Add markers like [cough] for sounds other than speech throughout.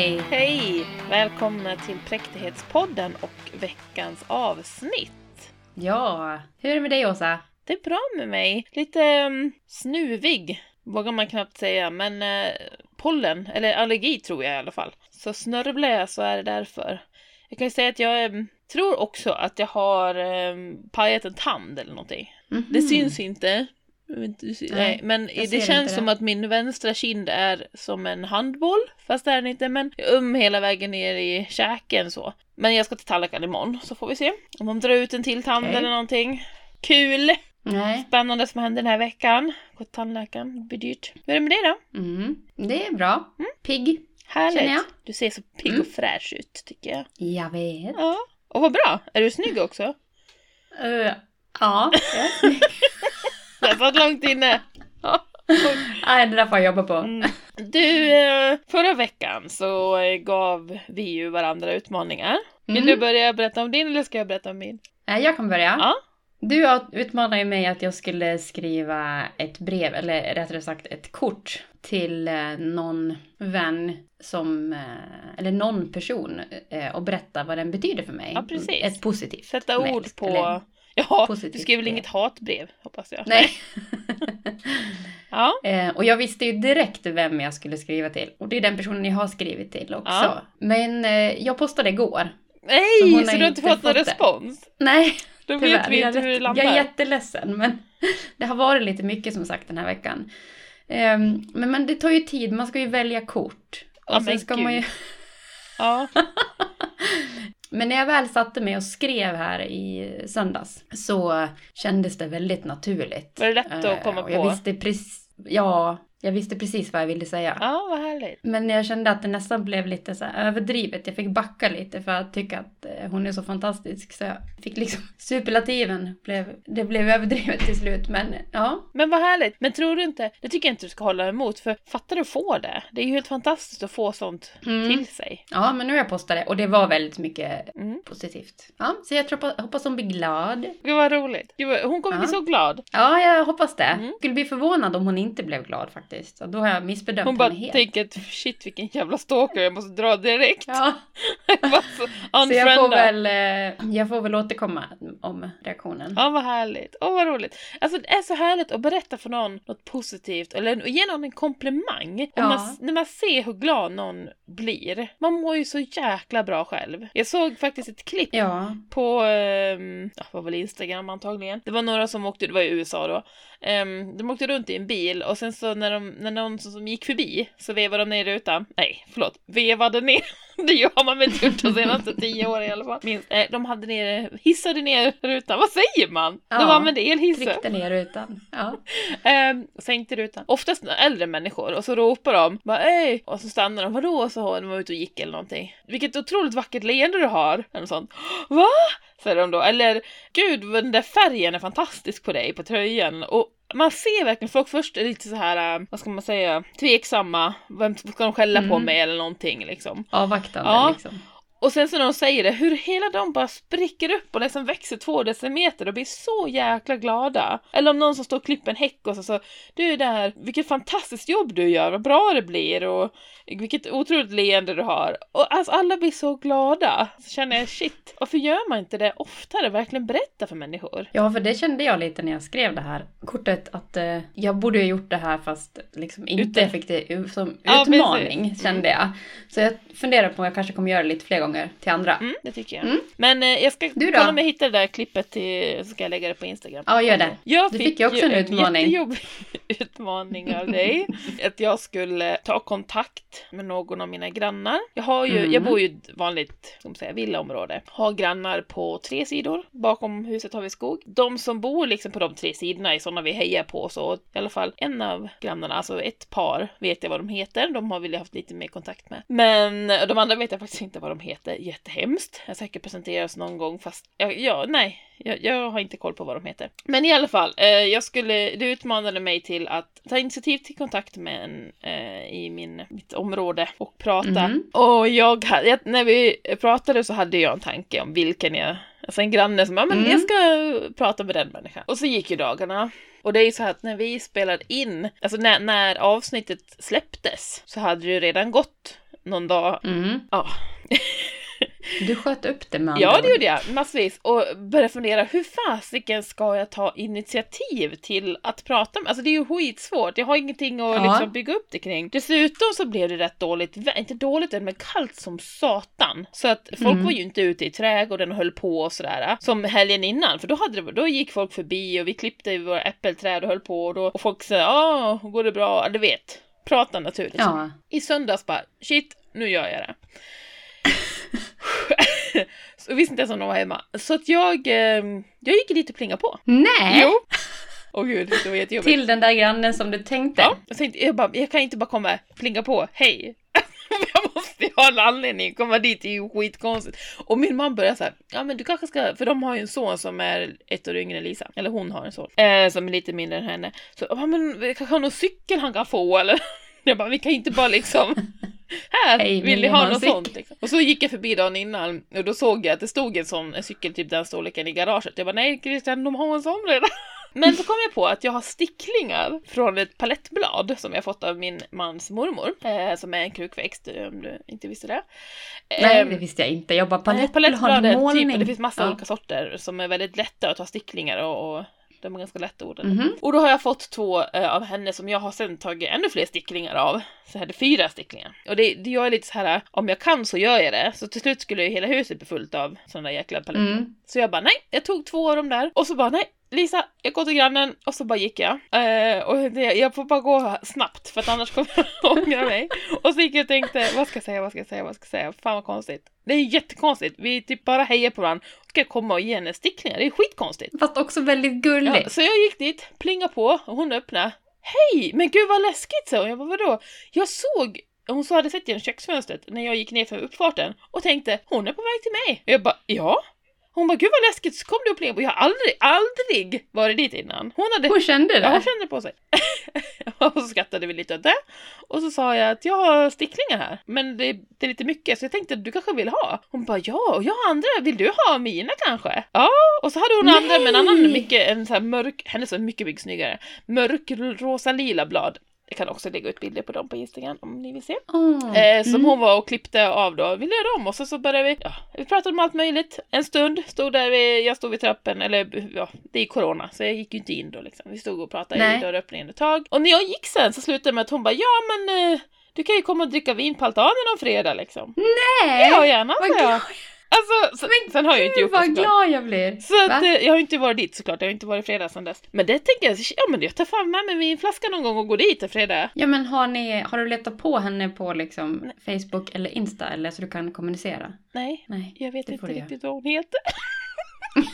Hej! Hej! Välkomna till Präktighetspodden och veckans avsnitt. Ja, hur är det med dig Åsa? Det är bra med mig. Lite um, snuvig, vågar man knappt säga, men uh, pollen, eller allergi tror jag i alla fall. Så snörvlar jag så är det därför. Jag kan ju säga att jag um, tror också att jag har um, pajat en tand eller någonting. Mm -hmm. Det syns inte, Nej, men det känns som det. att min vänstra kind är som en handboll, fast det är den inte, men um hela vägen ner i käken så. Men jag ska till tandläkaren imorgon, så får vi se om de drar ut en till tand okay. eller någonting. Kul! Nej. Spännande som händer den här veckan. Gå till tandläkaren, det blir dyrt. Hur är det med dig då? Mm, det är bra. Mm. Pigg. Härligt. Du ser så pigg mm. och fräsch ut, tycker jag. Jag vet. Ja. Och vad bra. Är du snygg också? Uh, ja, jag är snygg. Det satt långt inne. Nej, det där får jag jobba på. Mm. Du, eh, förra veckan så eh, gav vi ju varandra utmaningar. Vill mm. du börja berätta om din eller ska jag berätta om min? Jag kan börja. Ja. Du utmanade mig att jag skulle skriva ett brev, eller rättare sagt ett kort till eh, någon vän som, eller någon person och berätta vad den betyder för mig. Ja, precis. Ett positivt. Sätta ord på eller, Ja, Positivt du skrev väl inget hatbrev hoppas jag? Nej. [laughs] ja. [laughs] Eh, och jag visste ju direkt vem jag skulle skriva till. Och det är den personen jag har skrivit till också. Ja. Men eh, jag postade igår. Nej, så, så du har inte fått någon respons? Nej. [laughs] Då vet vi inte hur det landar. Jag är jätteledsen men det har varit lite mycket som sagt den här veckan. Eh, men, men det tar ju tid, man ska ju välja kort. Och ja, sen ska Gud. man ju... Ja. Men när jag väl satte mig och skrev här i söndags så kändes det väldigt naturligt. Var det lätt att eh, komma på? Jag visste precis, ja, jag visste precis vad jag ville säga. Ja, vad härligt. Men jag kände att det nästan blev lite så överdrivet. Jag fick backa lite för att tycka att eh, hon är så fantastisk. Så jag fick liksom [laughs] superlativen, blev, det blev överdrivet till slut. Men ja. Men vad härligt. Men tror du inte, det tycker jag inte du ska hålla emot. För fattar du få det? Det är ju helt fantastiskt att få sånt mm. till sig. Ja, men nu har jag postat det och det var väldigt mycket mm. positivt. Ja, så jag tror, hoppas hon blir glad. Gud vad roligt. Gud, hon kommer ja. bli så glad. Ja, jag hoppas det. Mm. Skulle bli förvånad om hon inte blev glad faktiskt faktiskt. Och då har jag missbedömt Hon bara tänker att shit vilken jävla stalker, jag måste dra direkt. Ja. [laughs] så, så jag får väl, eh, jag får väl återkomma om reaktionen. Ja vad härligt, åh oh, vad roligt. Alltså det är så härligt att berätta för någon något positivt eller ge någon en komplimang. Ja. Man, när man ser hur glad någon blir. Man mår ju så jäkla bra själv. Jag såg faktiskt ett klipp ja. på, ja, vad var det, Instagram antagligen. Det var några som åkte, det var i USA då. Um, de åkte runt i en bil och sen så när, de, när någon som gick förbi så vevade de ner rutan. Nej, förlåt, vevade ner. [laughs] Det har man väl inte gjort de senaste tio åren i alla fall. Minst. de hade ner, hissade ner rutan. Vad säger man? Ja, de använde elhissar. Tryckte ner rutan. Ja. um, [laughs] sänkte rutan. Oftast äldre människor och så ropar de bara Ej! Och så stannar de. Vadå? Och så har de var ute och gick eller någonting. Vilket otroligt vackert leende du har. Eller sånt. [gasps] Va? Säger de då. Eller Gud, den där färgen är fantastisk på dig på tröjan. Och man ser verkligen folk först är lite så här, äh, vad ska man säga, tveksamma. Vem ska de skälla mm. på mig eller någonting liksom. Avvaktande ja. liksom. Och sen så när de säger det, hur hela de bara spricker upp och liksom växer två decimeter och blir så jäkla glada. Eller om någon som står och klipper en häck och så, så du är där, vilket fantastiskt jobb du gör, vad bra det blir och vilket otroligt leende du har. Och alltså alla blir så glada. Så känner jag shit, varför gör man inte det oftare? Verkligen berätta för människor. Ja, för det kände jag lite när jag skrev det här kortet att eh, jag borde ha gjort det här fast liksom inte Ute. det som utmaning ja, kände jag. Så jag funderar på om jag kanske kommer göra det lite fler gånger till andra. Mm, det tycker jag. Mm. Men eh, jag ska kolla om jag hittar det där klippet till, så ska jag lägga det på Instagram. Ja, gör det. Jag du fick ju också en utmaning. jättejobbig [laughs] utmaning av dig. [laughs] att jag skulle ta kontakt med någon av mina grannar. Jag har ju, mm. jag bor ju i ett vanligt, ska man säga, villaområde. Har grannar på tre sidor. Bakom huset har vi skog. De som bor liksom på de tre sidorna är sådana vi hejar på så i alla fall en av grannarna, alltså ett par, vet jag vad de heter. De har vi haft lite mer kontakt med. Men de andra vet jag faktiskt inte vad de heter. Jättehemskt. Jag har säkert presenterats någon gång fast ja, ja nej, jag, jag, har inte koll på vad de heter. Men i alla fall, eh, jag skulle, du utmanade mig till att ta initiativ till kontakt med en eh, i min, mitt område och prata. Mm. Och jag, jag, när vi pratade så hade jag en tanke om vilken jag, alltså en granne som, ja men mm. jag ska prata med den människan. Och så gick ju dagarna. Och det är ju så att när vi spelade in, alltså när, när avsnittet släpptes så hade det ju redan gått någon dag. Mm. Ja. [laughs] Du sköt upp det med andra Ja, det ord. gjorde jag massvis och började fundera hur fasiken ska jag ta initiativ till att prata med, alltså det är ju skitsvårt, jag har ingenting att Ja. liksom bygga upp det kring. Dessutom så blev det rätt dåligt, inte dåligt men kallt som satan. Så att folk Mm. var ju inte ute i trädgården och höll på och sådär. Som helgen innan, för då, hade det, då gick folk förbi och vi klippte våra äppelträd och höll på och, då, och folk sa ja, går det bra? Du vet, prata naturligt. Ja. I söndags bara, shit, nu gör jag det. [laughs] så visste inte ens om de var hemma. Så att jag, eh, jag gick dit och plingade på. Nej! Jo! [laughs] Åh gud, det var jättejobbigt. Till den där grannen som du tänkte. Ja, jag tänkte, jag, bara, jag kan inte bara komma plinga på, hej. [laughs] jag måste ju ha en anledning, komma dit är ju skitkonstigt. Och min man började så här, ja men du kanske ska, för de har ju en son som är ett år yngre än Lisa, eller hon har en son, eh, som är lite mindre än henne. Så, ja men kanske har någon cykel han kan få eller? [laughs] Jag bara, vi kan inte bara liksom, här, Hej, vill ni ha ha något cykel? sånt? Liksom. Och så gick jag förbi dagen innan och då såg jag att det stod en sån en cykel typ den storleken i garaget. Jag bara, nej Christian, de har en sån redan. [laughs] Men så kom jag på att jag har sticklingar från ett palettblad som jag fått av min mans mormor, eh, som är en krukväxt om du inte visste det. Nej, Ehm, det visste jag inte. Jag bara Nej, palettblad, palettbladet, målning. typ, det finns massa Ja. olika sorter som är väldigt lätta att ta sticklingar och, och de är ganska lättordnade. Mhm. Och då har jag fått två eh, av henne som jag har sen tagit ännu fler sticklingar av. Så jag hade fyra sticklingar. Och det, det jag är lite så här, om jag kan så gör jag det. Så till slut skulle ju hela huset bli fullt av sådana där jäkla paletter. Mm. Så jag bara nej, jag tog två av dem där. Och så bara nej, Lisa, jag går till grannen och så bara gick jag. Eh, och jag får bara gå snabbt för att annars kommer jag [laughs] ångra mig. Och så gick jag och tänkte, vad ska jag säga, vad ska jag säga, vad ska jag säga? Fan vad konstigt. Det är jättekonstigt. Vi typ bara hejar på varandra. Ska jag komma och ge henne sticklingar? Det är skitkonstigt. Fast också väldigt gulligt. Ja, så jag gick dit, plingade på och hon öppnade. Hej! Men gud vad läskigt så. Jag bara vadå? Jag såg hon så hade sett genom köksfönstret när jag gick ner för uppfarten och tänkte hon är på väg till mig. Och jag bara ja. Hon bara gud vad läskigt så kom och plingade på. Jag har aldrig, aldrig varit dit innan. Hon hade Hon kände det? Ja, hon kände på sig. [laughs] och så skrattade vi lite åt det. Och så sa jag att jag har sticklingar här, men det, det är lite mycket så jag tänkte att du kanske vill ha. Hon bara ja, och jag har andra, vill du ha mina kanske? Ja, och så hade hon andra med en annan mycket, en så här mörk, hennes var mycket, mycket snyggare, mörk rosa lila blad. Jag kan också lägga ut bilder på dem på Instagram om ni vill se. Åh, Eh, som mm. hon var och klippte av då. Vi lärde om och så, började vi, ja, vi pratade om allt möjligt. En stund, stod där vi, jag stod vid trappen, eller ja, det är corona så jag gick ju inte in då liksom. Vi stod och pratade Nej. i dörröppningen ett tag. Och när jag gick sen så slutade det med att hon bara, ja men eh, du kan ju komma och dricka vin på altanen om fredag liksom. Nej! Ja gärna sa jag. Alltså, så, sen har jag inte gjort det vad såklart. glad jag blir! Så att, Va? eh, jag har inte varit dit såklart, jag har inte varit fredag sedan dess. Men det tänker jag, ja men jag tar fan med mig min flaska någon gång och går dit en fredag. Ja men har, ni, har du letat på henne på liksom Facebook eller Insta eller så du kan kommunicera? Nej, Nej. jag vet det inte riktigt vad hon heter. [laughs]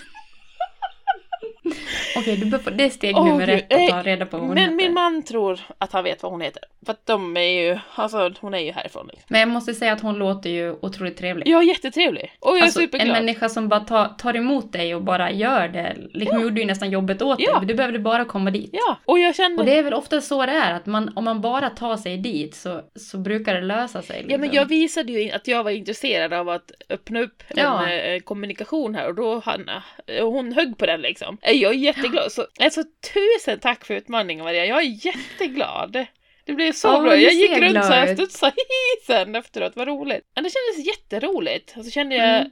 [laughs] Okej, du bör det är steg nummer gud. ett att Eh, ta reda på vad hon Men heter. min man tror att han vet vad hon heter. För att de är ju, alltså hon är ju härifrån liksom. Men jag måste säga att hon låter ju otroligt trevlig. Ja, jättetrevlig. Och jag är Alltså, en superglad. människa som bara tar, tar emot dig och bara gör det. Liksom gjorde ju nästan jobbet åt Ja. dig. Du behövde bara komma dit. Ja, och jag kände... Och det är väl ofta så det är, att man, om man bara tar sig dit så, så brukar det lösa sig. Liksom. Ja, men jag visade ju att jag var intresserad av att öppna upp Ja. en eh, kommunikation här och då han, eh, hon högg på den liksom. Jag är jätteglad. Så, alltså tusen tack för utmaningen Maria, jag är jätteglad. Det blev så Ja, bra. Jag gick runt glad så här, ut. studsade [laughs] sen efteråt, vad roligt. Men det kändes jätteroligt. Och så kände jag, Mm.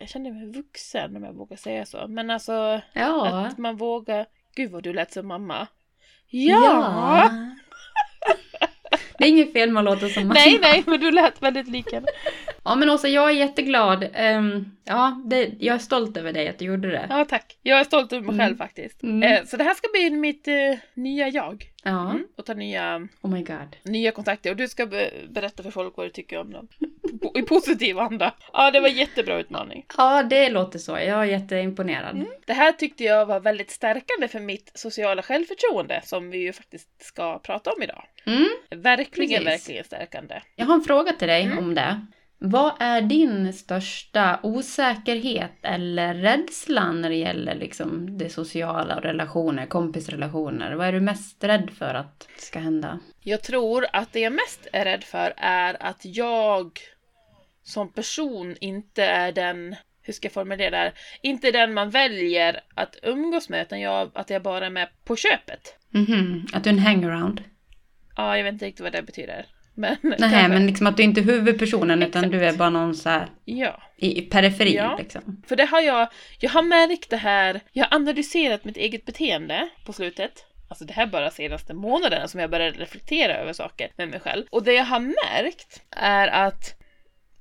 jag kände mig vuxen om jag vågar säga så. Men alltså, Ja. att man vågar, gud vad du lät som mamma. Ja! [laughs] Det är inget fel med att låta som mamma. Nej, nej, men du lät väldigt lik henne. Ja, men också jag är jätteglad. Ehm, ja, det, jag är stolt över dig att du gjorde det. Ja, tack. Jag är stolt över mig Mm. själv faktiskt. Mm. Eh, så det här ska bli mitt eh, nya jag. Ja. Mm. Och ta nya, Oh my god. nya kontakter. Och du ska be- berätta för folk vad du tycker om dem. I positiv anda. Ja, det var jättebra utmaning. Ja, det låter så. Jag är jätteimponerad. Mm. Det här tyckte jag var väldigt stärkande för mitt sociala självförtroende som vi ju faktiskt ska prata om idag. Mm. Verkligen, Precis. verkligen stärkande. Jag har en fråga till dig Mm. om det. Vad är din största osäkerhet eller rädsla när det gäller liksom det sociala och relationer, kompisrelationer? Vad är du mest rädd för att ska hända? Jag tror att det jag mest är rädd för är att jag som person inte är den, hur ska jag formulera det här, inte den man väljer att umgås med utan jag, att jag bara är med på köpet. Mhm, att du är en hangaround? Ja, jag vet inte riktigt vad det betyder. Men, [laughs] Nej, men liksom att du inte är huvudpersonen Exakt. utan du är bara någon så här ja. i, i periferi. Ja. Liksom. För det har jag, jag har märkt det här, jag har analyserat mitt eget beteende på slutet. Alltså det här bara senaste månaderna som jag började reflektera över saker med mig själv. Och det jag har märkt är att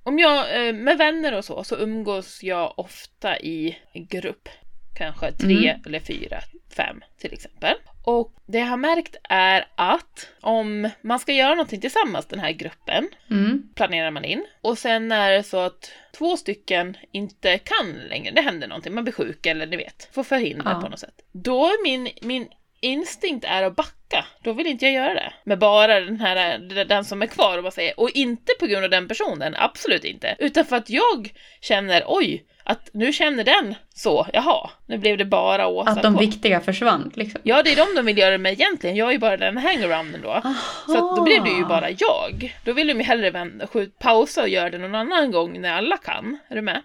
om jag, eh, med vänner och så, så umgås jag ofta i grupp. Kanske tre mm. eller fyra, fem till exempel. Och det jag har märkt är att om man ska göra någonting tillsammans, den här gruppen, mm. planerar man in. Och sen är det så att två stycken inte kan längre, det händer någonting, man blir sjuk eller ni vet, får förhindra ja. på något sätt. Då är min, min instinkt är att backa, då vill inte jag göra det. Med bara den här, den som är kvar och bara säger, och inte på grund av den personen, absolut inte. Utan för att jag känner, oj, att nu känner den så, jaha, nu blev det bara Åsa. Att de kom. viktiga försvann liksom? Ja, det är de de vill göra det med egentligen. Jag är ju bara den hangarounden då. Aha. Så då blev det ju bara jag. Då vill de ju hellre vända, pausa och göra det någon annan gång när alla kan. Är du med?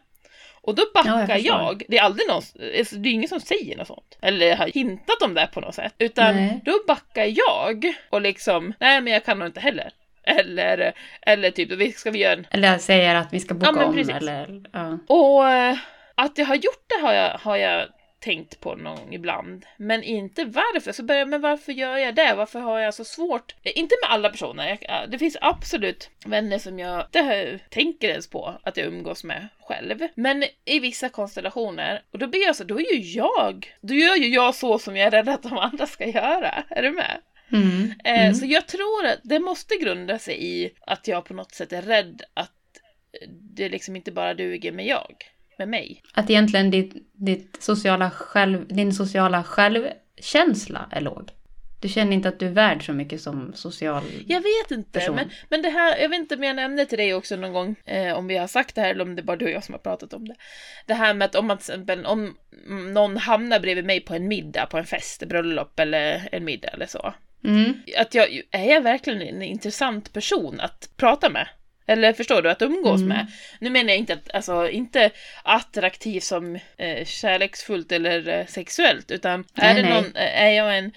Och då backar ja, jag, jag. Det är aldrig någon, alltså, det är ingen som säger något sånt. Eller har hintat om det på något sätt. Utan nej. då backar jag och liksom, nej men jag kan nog inte heller. Eller, eller typ, ska vi göra en... Eller säger att vi ska boka ja, om. Eller, ja. Och äh, att jag har gjort det har jag, har jag tänkt på någon gång ibland. Men inte varför. Så börjar jag, men varför gör jag det? Varför har jag så svårt? Inte med alla personer. Jag, det finns absolut vänner som jag inte tänker ens på att jag umgås med själv. Men i vissa konstellationer, och då blir jag så, då är ju jag, då gör ju jag så som jag är rädd att de andra ska göra. Är du med? Mm, eh, mm. Så jag tror att det måste grunda sig i att jag på något sätt är rädd att det liksom inte bara duger med jag med mig. Att egentligen ditt, ditt sociala själv, din sociala självkänsla är låg. Du känner inte att du är värd så mycket som social Jag vet inte, person. men, men det här, jag vet inte om jag nämnde till dig också någon gång, eh, om vi har sagt det här eller om det är bara du och jag som har pratat om det. Det här med att om man till exempel, om någon hamnar bredvid mig på en middag, på en fest, bröllop eller en middag eller så. Mm. Att jag, är jag verkligen en intressant person att prata med? Eller förstår du, att umgås mm. med. Nu menar jag inte att, alltså inte attraktiv som eh, kärleksfullt eller eh, sexuellt, utan nej, är, det någon, är jag en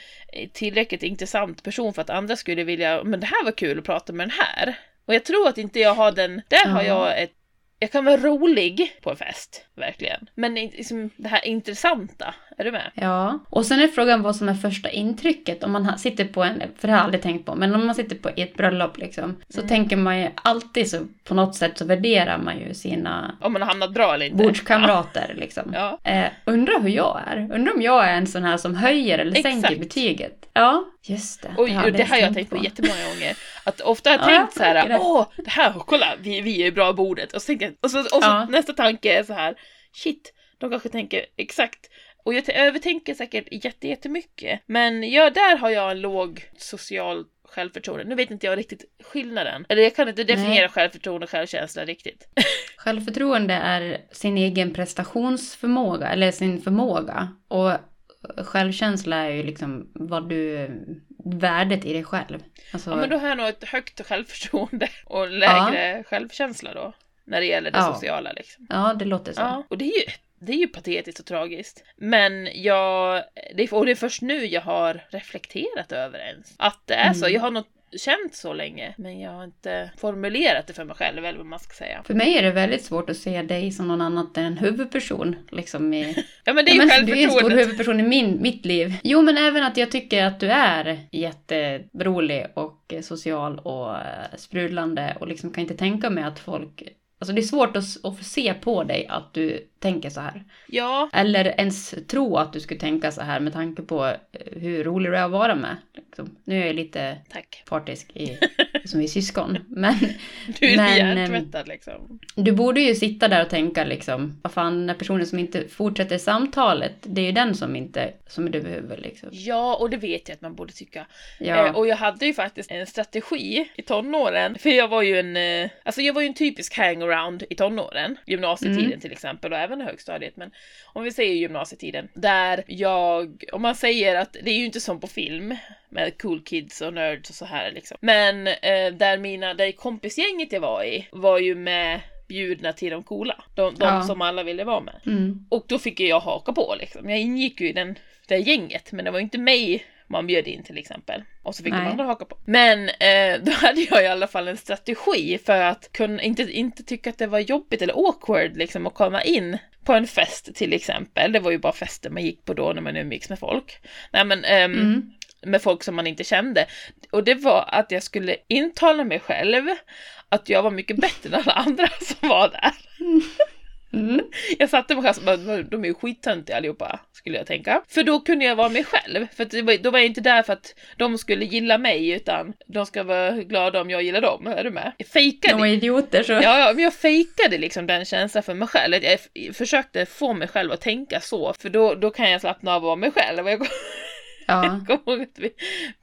tillräckligt intressant person för att andra skulle vilja, men det här var kul att prata med den här. Och jag tror att inte jag har den, där mm. har jag ett jag kan vara rolig på en fest, verkligen. Men liksom det här intressanta, är du med? Ja. Och sen är frågan vad som är första intrycket om man sitter på en, för det har jag aldrig tänkt på, men om man sitter på ett bröllop liksom, så mm. tänker man ju alltid så, på något sätt så värderar man ju sina... Om man har hamnat bra eller inte. Bordskamrater ja. liksom. Ja. Eh, undrar hur jag är? Undrar om jag är en sån här som höjer eller Exakt. sänker betyget? Ja, just det. Och, det, och det har jag tänkt på, på jättemånga gånger. Att ofta har jag tänkt ja, så här, åh, det här, kolla, vi, vi är bra bordet. Och så, tänkte jag, och så, och så ja. nästa tanke är så här, shit, de kanske tänker exakt. Och jag övertänker säkert jättemycket. Men ja, där har jag en låg social självförtroende. Nu vet inte jag riktigt skillnaden. Eller jag kan inte definiera Nej. självförtroende och självkänsla riktigt. [laughs] Självförtroende är sin egen prestationsförmåga, eller sin förmåga. Och självkänsla är ju liksom vad du, värdet i dig själv. Alltså... Ja men då har jag nog ett högt självförtroende och lägre ja. självkänsla då. När det gäller det ja. sociala liksom. Ja, det låter så. Ja, och det är ju det är ju patetiskt och tragiskt. Men jag, det, och det är först nu jag har reflekterat över ens. Att det är mm. så. Jag har nog känt så länge, men jag har inte formulerat det för mig själv eller vad man ska säga. För mig är det väldigt svårt att se dig som någon annat än en huvudperson. Liksom i... [laughs] ja men det är ju ja, självförtroendet. Du är en stor huvudperson i min, mitt liv. Jo men även att jag tycker att du är jätterolig och social och eh, sprudlande och liksom kan inte tänka mig att folk Alltså det är svårt att, att se på dig att du tänker så här. Ja. Eller ens tro att du skulle tänka så här med tanke på eh, hur rolig du är att vara med. Liksom. Nu är jag lite Tack. partisk i, [laughs] som vi är syskon. Men, du är men, hjärntvättad liksom. Du borde ju sitta där och tänka liksom, vad fan, den personen som inte fortsätter samtalet, det är ju den som inte, som du behöver liksom. Ja, och det vet jag att man borde tycka. Ja. Eh, och jag hade ju faktiskt en strategi i tonåren, för jag var ju en, eh, alltså jag var ju en typisk hangaround i tonåren, gymnasietiden mm. till exempel och även högstadiet, men om vi säger gymnasietiden, där jag, om man säger att det är ju inte som på film med cool kids och nerds och så här liksom, men eh, där mina, där kompisgänget jag var i var ju med bjudna till de coola. De, de ja. som alla ville vara med. Mm. Och då fick jag haka på liksom. Jag ingick ju i den, det gänget, men det var inte mig man bjöd in till exempel. Och så fick Nej. de andra haka på. Men eh, då hade jag i alla fall en strategi för att kunna, inte, inte tycka att det var jobbigt eller awkward liksom att komma in på en fest till exempel. Det var ju bara fester man gick på då när man umgicks med folk. Nej men ehm, mm. med folk som man inte kände. Och det var att jag skulle intala mig själv att jag var mycket bättre än alla andra [laughs] som var där. [laughs] Mm. Jag satte mig själv de är ju skittöntiga allihopa, skulle jag tänka. För då kunde jag vara mig själv. För då var jag inte där för att de skulle gilla mig, utan de ska vara glada om jag gillar dem. Är du med? Jag fejkade. De var idioter så. Ja, ja, men jag fejkade liksom den känslan för mig själv. Jag försökte få mig själv att tänka så, för då, då kan jag slappna av och vara mig själv. Jag Ja. [laughs] Jag kommer ihåg att vi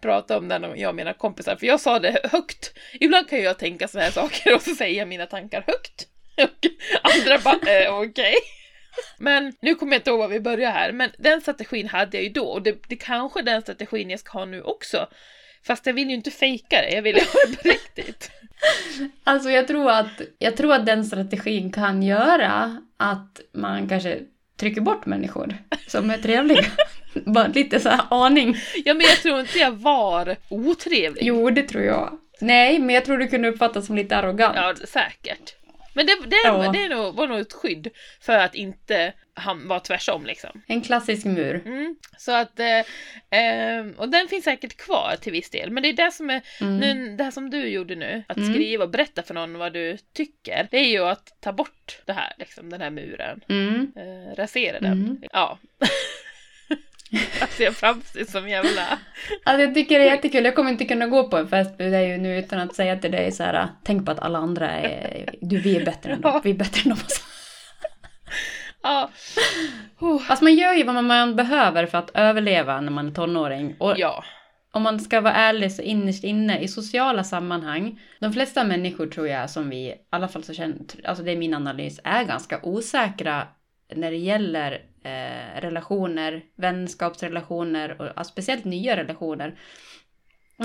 pratade om det, jag och mina kompisar, för jag sa det högt. Ibland kan jag tänka sådana här saker och så säger jag mina tankar högt. [laughs] Och andra bara, eh, okej. Okay. Men nu kommer jag inte ihåg var vi börjar här, men den strategin hade jag ju då och det, det kanske den strategin jag ska ha nu också. Fast jag vill ju inte fejka det, jag vill ha det på [laughs] riktigt. Alltså jag tror, att, jag tror att den strategin kan göra att man kanske trycker bort människor som är trevliga. [laughs] Bara lite så här aning. Ja men jag tror inte jag var otrevlig. Jo det tror jag. Nej men jag tror du kunde uppfattas som lite arrogant. Ja säkert. Men det, det, ja. det nog, var nog ett skydd för att inte han var tvärsom liksom. En klassisk mur. Mm. Så att, eh, eh, och den finns säkert kvar till viss del. Men det är det som är, mm. nu, det här som du gjorde nu, att mm. skriva och berätta för någon vad du tycker. Det är ju att ta bort det här, liksom, den här muren. Mm. Eh, rasera den. Mm. Ja. [laughs] [laughs] Alltså jag framstår som jävla... Alltså jag tycker det är jättekul. Jag kommer inte kunna gå på en fest med dig nu utan att säga till dig så här, tänk på att alla andra är, du vi är bättre än dem, vi är bättre än dem. [laughs] Ja. Alltså man gör ju vad man behöver för att överleva när man är tonåring. Och ja. Om man ska vara ärlig så innerst inne i sociala sammanhang, de flesta människor tror jag som vi, i alla fall så känner, alltså det är min analys, är ganska osäkra när det gäller eh, relationer, vänskapsrelationer och ja, speciellt nya relationer.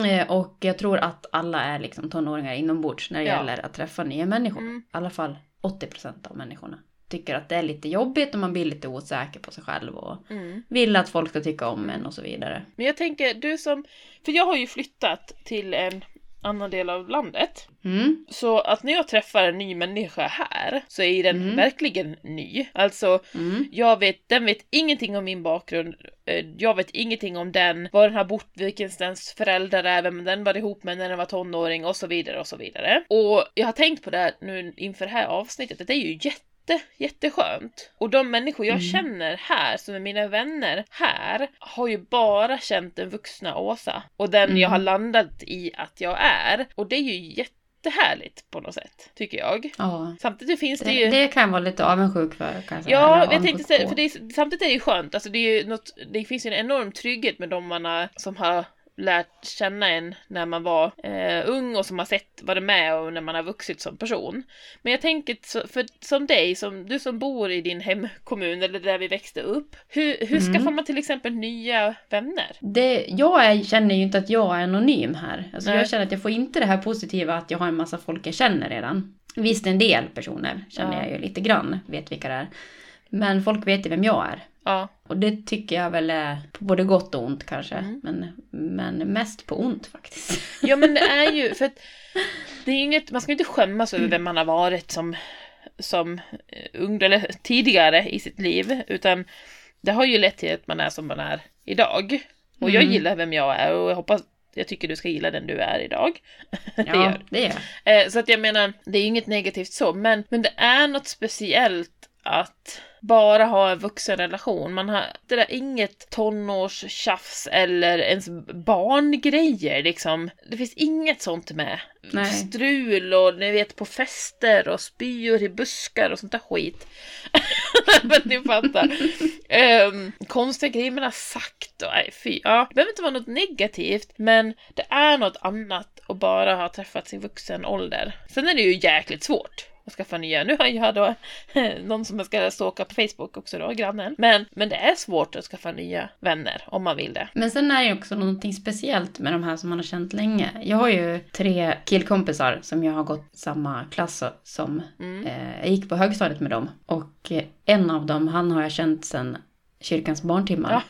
Eh, och jag tror att alla är liksom tonåringar inombords när det ja. gäller att träffa nya människor. Mm. I alla fall 80% av människorna tycker att det är lite jobbigt och man blir lite osäker på sig själv och mm. vill att folk ska tycka om en och så vidare. Men jag tänker, du som, för jag har ju flyttat till en annan del av landet. Mm. Så att när jag träffar en ny människa här så är den mm. verkligen ny. Alltså, mm. jag vet, den vet ingenting om min bakgrund. Eh, jag vet ingenting om den, var den har bott, vilken dens föräldrar är, vem den var ihop med när den var tonåring och så vidare och så vidare. Och jag har tänkt på det här nu inför det här avsnittet, att det är ju jätte jätte, jätteskönt. Och de människor jag mm. känner här, som är mina vänner här, har ju bara känt den vuxna Åsa. Och den mm. jag har mm. landat i att jag är. Och det är ju jättehärligt på något sätt, tycker jag. Ja. Samtidigt finns det, ju... Det kan vara lite avundsjuk för. Kanske, ja, jag tänkte säga, för det är, samtidigt är det ju skönt. Alltså det, är ju något, det finns ju en enorm trygghet med de man har, som har lärt känna en när man var eh, ung och som har sett vad det med och när man har vuxit som person. Men jag tänker för som dig, som du som bor i din hemkommun eller där vi växte upp. Hur, hur mm. skaffar man till exempel nya vänner? Det, jag är, känner ju inte att jag är anonym här. Alltså jag känner att jag får inte det här positiva att jag har en massa folk jag känner redan. Visst en del personer känner ja. jag ju lite grann, vet vilka det är. Men folk vet ju vem jag är. Ja. Och det tycker jag väl är på både gott och ont kanske. Mm. Men, men mest på ont faktiskt. Ja men det är ju, [laughs] för att det är inget, man ska inte skämmas över vem man har varit som, som ung eller tidigare i sitt liv. Utan det har ju lett till att man är som man är idag. Och jag mm. gillar vem jag är och jag hoppas jag tycker du ska gilla den du är idag. [laughs] Ja, det gör det är. Eh, så att jag menar, det är inget negativt så, men, men det är något speciellt att bara ha en vuxenrelation. Man har det där inget tonårstjafs eller ens barngrejer liksom. Det finns inget sånt med. Nej. Strul och ni vet på fester och spyor i buskar och sånt där skit. [laughs] Men ni fattar. um, [laughs] konstiga grejer man har sagt och nej, fy. Ja, det behöver inte vara något negativt men det är något annat att bara ha träffats i vuxen ålder. Sen är det ju jäkligt svårt och skaffa nya. Nu har jag då [laughs] någon som jag ska stalka på Facebook också då, grannen. Men, men det är svårt att skaffa nya vänner om man vill det. Men sen är det ju också någonting speciellt med de här som man har känt länge. Jag har ju tre killkompisar som jag har gått samma klass som. Mm. Eh, jag gick på högstadiet med dem. Och en av dem, han har jag känt sedan kyrkans barntimmar. Ja.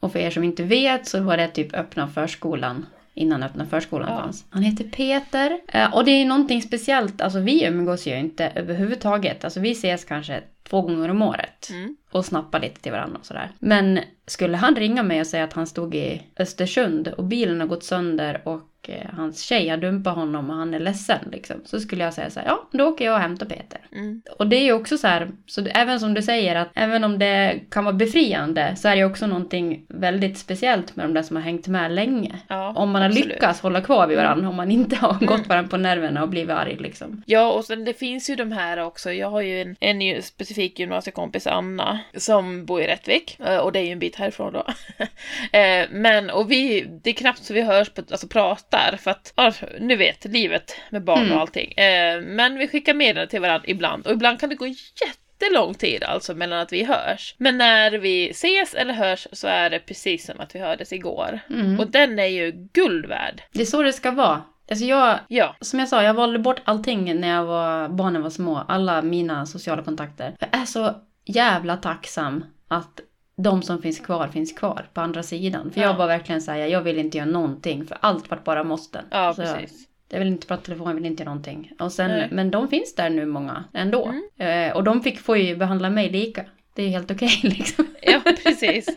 Och för er som inte vet så var det typ öppna förskolan innan öppna förskolan ja. fanns. Han heter Peter. Eh, och det är någonting speciellt, alltså vi umgås ju inte överhuvudtaget. Alltså vi ses kanske två gånger om året. Mm. Och snappar lite till varandra och sådär. Men skulle han ringa mig och säga att han stod i Östersund och bilen har gått sönder och Eh, hans tjej har dumpat honom och han är ledsen liksom. Så skulle jag säga så här, ja då åker jag och hämtar Peter. Mm. Och det är ju också så här, så även som du säger att även om det kan vara befriande så är det också någonting väldigt speciellt med de där som har hängt med länge. Ja, om man har absolut. lyckats hålla kvar vid varandra, mm. om man inte har mm. gått varandra på nerverna och blivit arg liksom. Ja och sen det finns ju de här också, jag har ju en, en specifik gymnasiekompis, Anna, som bor i Rättvik eh, och det är ju en bit härifrån då. [laughs] Eh, men och vi, det är knappt så vi hörs på, alltså prata pratar för att, ja, nu vet, livet med barn mm. och allting. Eh, men vi skickar meddelanden till varandra ibland och ibland kan det gå jättelång tid alltså mellan att vi hörs. Men när vi ses eller hörs så är det precis som att vi hördes igår. Mm. Och den är ju guld värd. Det är så det ska vara. Alltså jag, ja. som jag sa, jag valde bort allting när jag var, barnen var små. Alla mina sociala kontakter. Jag är så jävla tacksam att de som finns kvar finns kvar på andra sidan. För ja. jag var verkligen såhär, jag vill inte göra någonting för allt vart bara måste. Ja, så precis. Jag vill inte prata telefon, jag vill inte göra någonting. Och sen, men de finns där nu många ändå. Mm. Eh, och de fick, får ju behandla mig lika. Det är helt okej okay, [laughs] liksom. Ja, precis.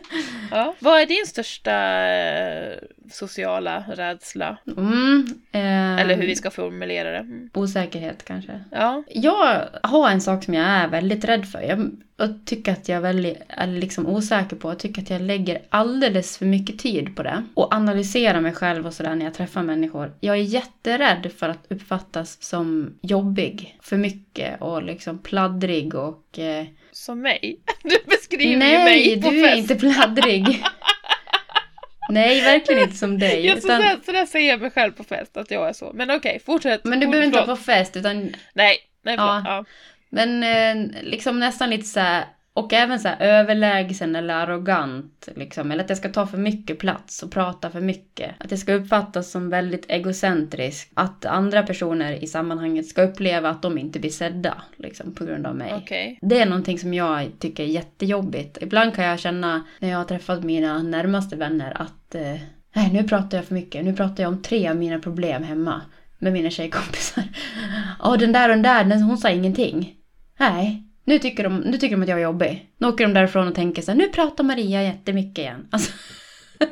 Ja. Vad är din största eh, sociala rädsla? Mm, eh, Eller hur vi ska formulera det. Mm. Osäkerhet kanske. Ja. Jag har en sak som jag är väldigt rädd för. Jag, jag tycker att jag är, väldigt, är liksom osäker på. Jag tycker att jag lägger alldeles för mycket tid på det. Och analyserar mig själv och sådär när jag träffar människor. Jag är jätterädd för att uppfattas som jobbig. För mycket och liksom pladdrig och... Eh, som mig? [laughs] Du beskriver Nej, ju mig på fest. Nej, du är inte pladdrig. [laughs] Nej, verkligen inte som dig. Ja, utan... så, där, säger jag mig själv på fest, att jag är så. Men okej, okay, fortsätt. Men du behöver inte vara på fest, utan... Nej, nej förlåt. Ja. ja. Men eh, liksom nästan lite så här, och även så här överlägsen eller arrogant. Liksom. Eller att jag ska ta för mycket plats och prata för mycket. Att jag ska uppfattas som väldigt egocentrisk. Att andra personer i sammanhanget ska uppleva att de inte blir sedda. Liksom, på grund av mig. Okay. Det är någonting som jag tycker är jättejobbigt. Ibland kan jag känna när jag har träffat mina närmaste vänner att eh, nej, nu pratar jag för mycket. Nu pratar jag om tre av mina problem hemma med mina tjejkompisar. [laughs] Ja, den där och den där, hon sa ingenting. Nej, nu tycker, de, nu tycker de att jag är jobbig. Nu åker de därifrån och tänker så här, nu pratar Maria jättemycket igen. [laughs] Alltså.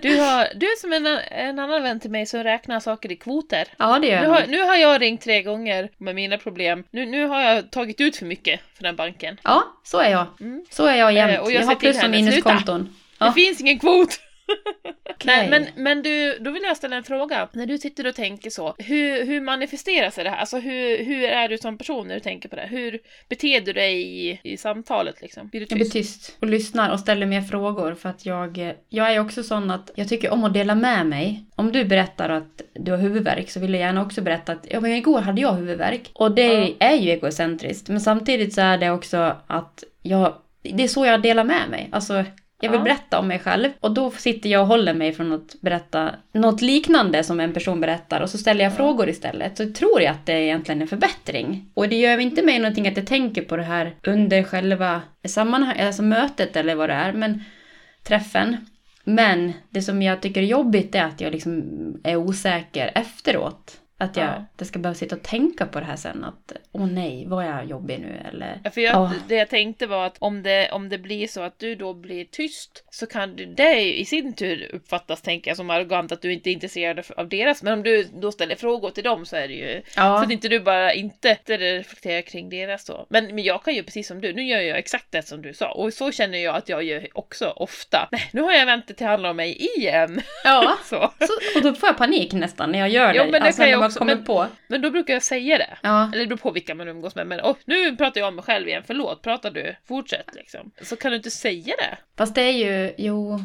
Du, har, du är som en, en annan vän till mig som räknar saker i kvoter. Ja, det gör nu har, nu har jag ringt tre gånger med mina problem. Nu, nu har jag tagit ut för mycket för den banken. Ja, så är jag. Mm. Så är jag jämt. Eh, och jag, jag har plus och minuskonton. Ja. Det finns ingen kvot! Okay. [laughs] Nej, men, men du, då vill jag ställa en fråga. När du sitter och tänker så, hur, hur manifesterar sig det här? Alltså hur, hur är du som person när du tänker på det? Hur beter du dig i, i samtalet liksom? Blir du tyst? Jag blir tyst och lyssnar och ställer mer frågor för att jag, jag är också sån att jag tycker om att dela med mig. Om du berättar att du har huvudvärk så vill jag gärna också berätta att ja, men igår hade jag huvudvärk. Och det ja. är ju egocentriskt. Men samtidigt så är det också att jag, det är så jag delar med mig. Alltså jag vill berätta om mig själv och då sitter jag och håller mig från att berätta något liknande som en person berättar och så ställer jag ja. frågor istället. Så tror jag att det är egentligen en förbättring. Och det gör inte mig någonting att jag tänker på det här under själva sammanhanget, alltså mötet eller vad det är, men träffen. Men det som jag tycker är jobbigt är att jag liksom är osäker efteråt. Att jag ja. det ska behöva sitta och tänka på det här sen att åh nej, var jag jobbig nu eller? Ja, för jag, oh. det jag tänkte var att om det, om det blir så att du då blir tyst så kan det i sin tur uppfattas, tänker jag, som arrogant att du inte är intresserad av deras. Men om du då ställer frågor till dem så är det ju ja. så att inte du bara inte reflekterar kring deras då. Men, men jag kan ju precis som du, nu gör jag exakt det som du sa och så känner jag att jag gör också ofta. Nej, nu har jag väntat till handla om mig igen. Ja, [laughs] så. så. och då får jag panik nästan när jag gör det. Jo, men det alltså, kan jag också, kommer men, på. Men då brukar jag säga det. Ja. Eller det beror på vilka man umgås med. Men oh, nu pratar jag om mig själv igen, förlåt, pratar du? Fortsätt liksom. Så kan du inte säga det. Fast det är ju, jo,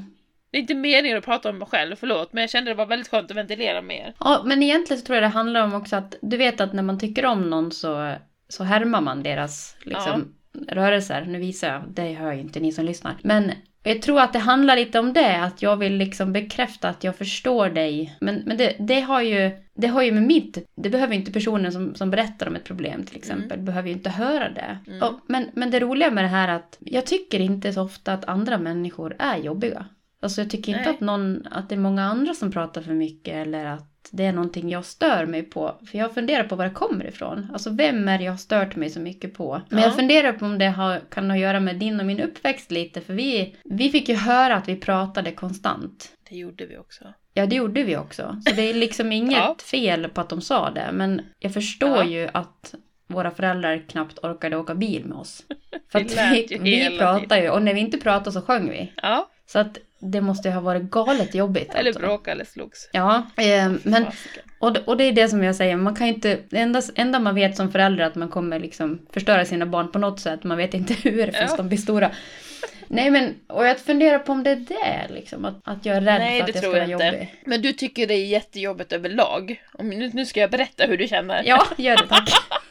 det är inte meningen att prata om mig själv, förlåt, men jag kände det var väldigt skönt att ventilera mer. Ja, men egentligen så tror jag det handlar om också att du vet att när man tycker om någon så, så härmar man deras liksom, ja. rörelser. Nu visar jag, det hör ju inte ni som lyssnar. Men jag tror att det handlar lite om det, att jag vill liksom bekräfta att jag förstår dig. Men, men det, det, har ju, det har ju med mitt... Det behöver inte personen som, som berättar om ett problem till exempel, mm. behöver ju inte höra det. Mm. Och, men, men det roliga med det här är att jag tycker inte så ofta att andra människor är jobbiga. Alltså jag tycker inte Nej. att, någon, att det är många andra som pratar för mycket eller att det är någonting jag stör mig på. För jag funderar på var det kommer ifrån. Alltså vem är det jag har stört mig så mycket på? Men ja. jag funderar på om det har, kan ha att göra med din och min uppväxt lite. För vi, vi fick ju höra att vi pratade konstant. Det gjorde vi också. Ja, det gjorde vi också. Så det är liksom inget [laughs] ja. fel på att de sa det. Men jag förstår ja. ju att våra föräldrar knappt orkade åka bil med oss. [laughs] För att vi, vi pratade ju och när vi inte pratade så sjöng vi. Ja. Så att det måste ju ha varit galet jobbigt. Eller alltså. bråka eller slogs. Ja, eh, men och, och det är det som jag säger, man kan inte, det enda, enda man vet som förälder är att man kommer liksom förstöra sina barn på något sätt. Man vet inte [laughs] hur förrän ja. de blir stora. Nej men, och jag funderar på om det är det liksom, att, att jag är rädd Nej, för att jag ska vara jobbig. Men du tycker det är jättejobbigt överlag. Nu, nu ska jag berätta hur du känner. Ja, gör det tack. [laughs]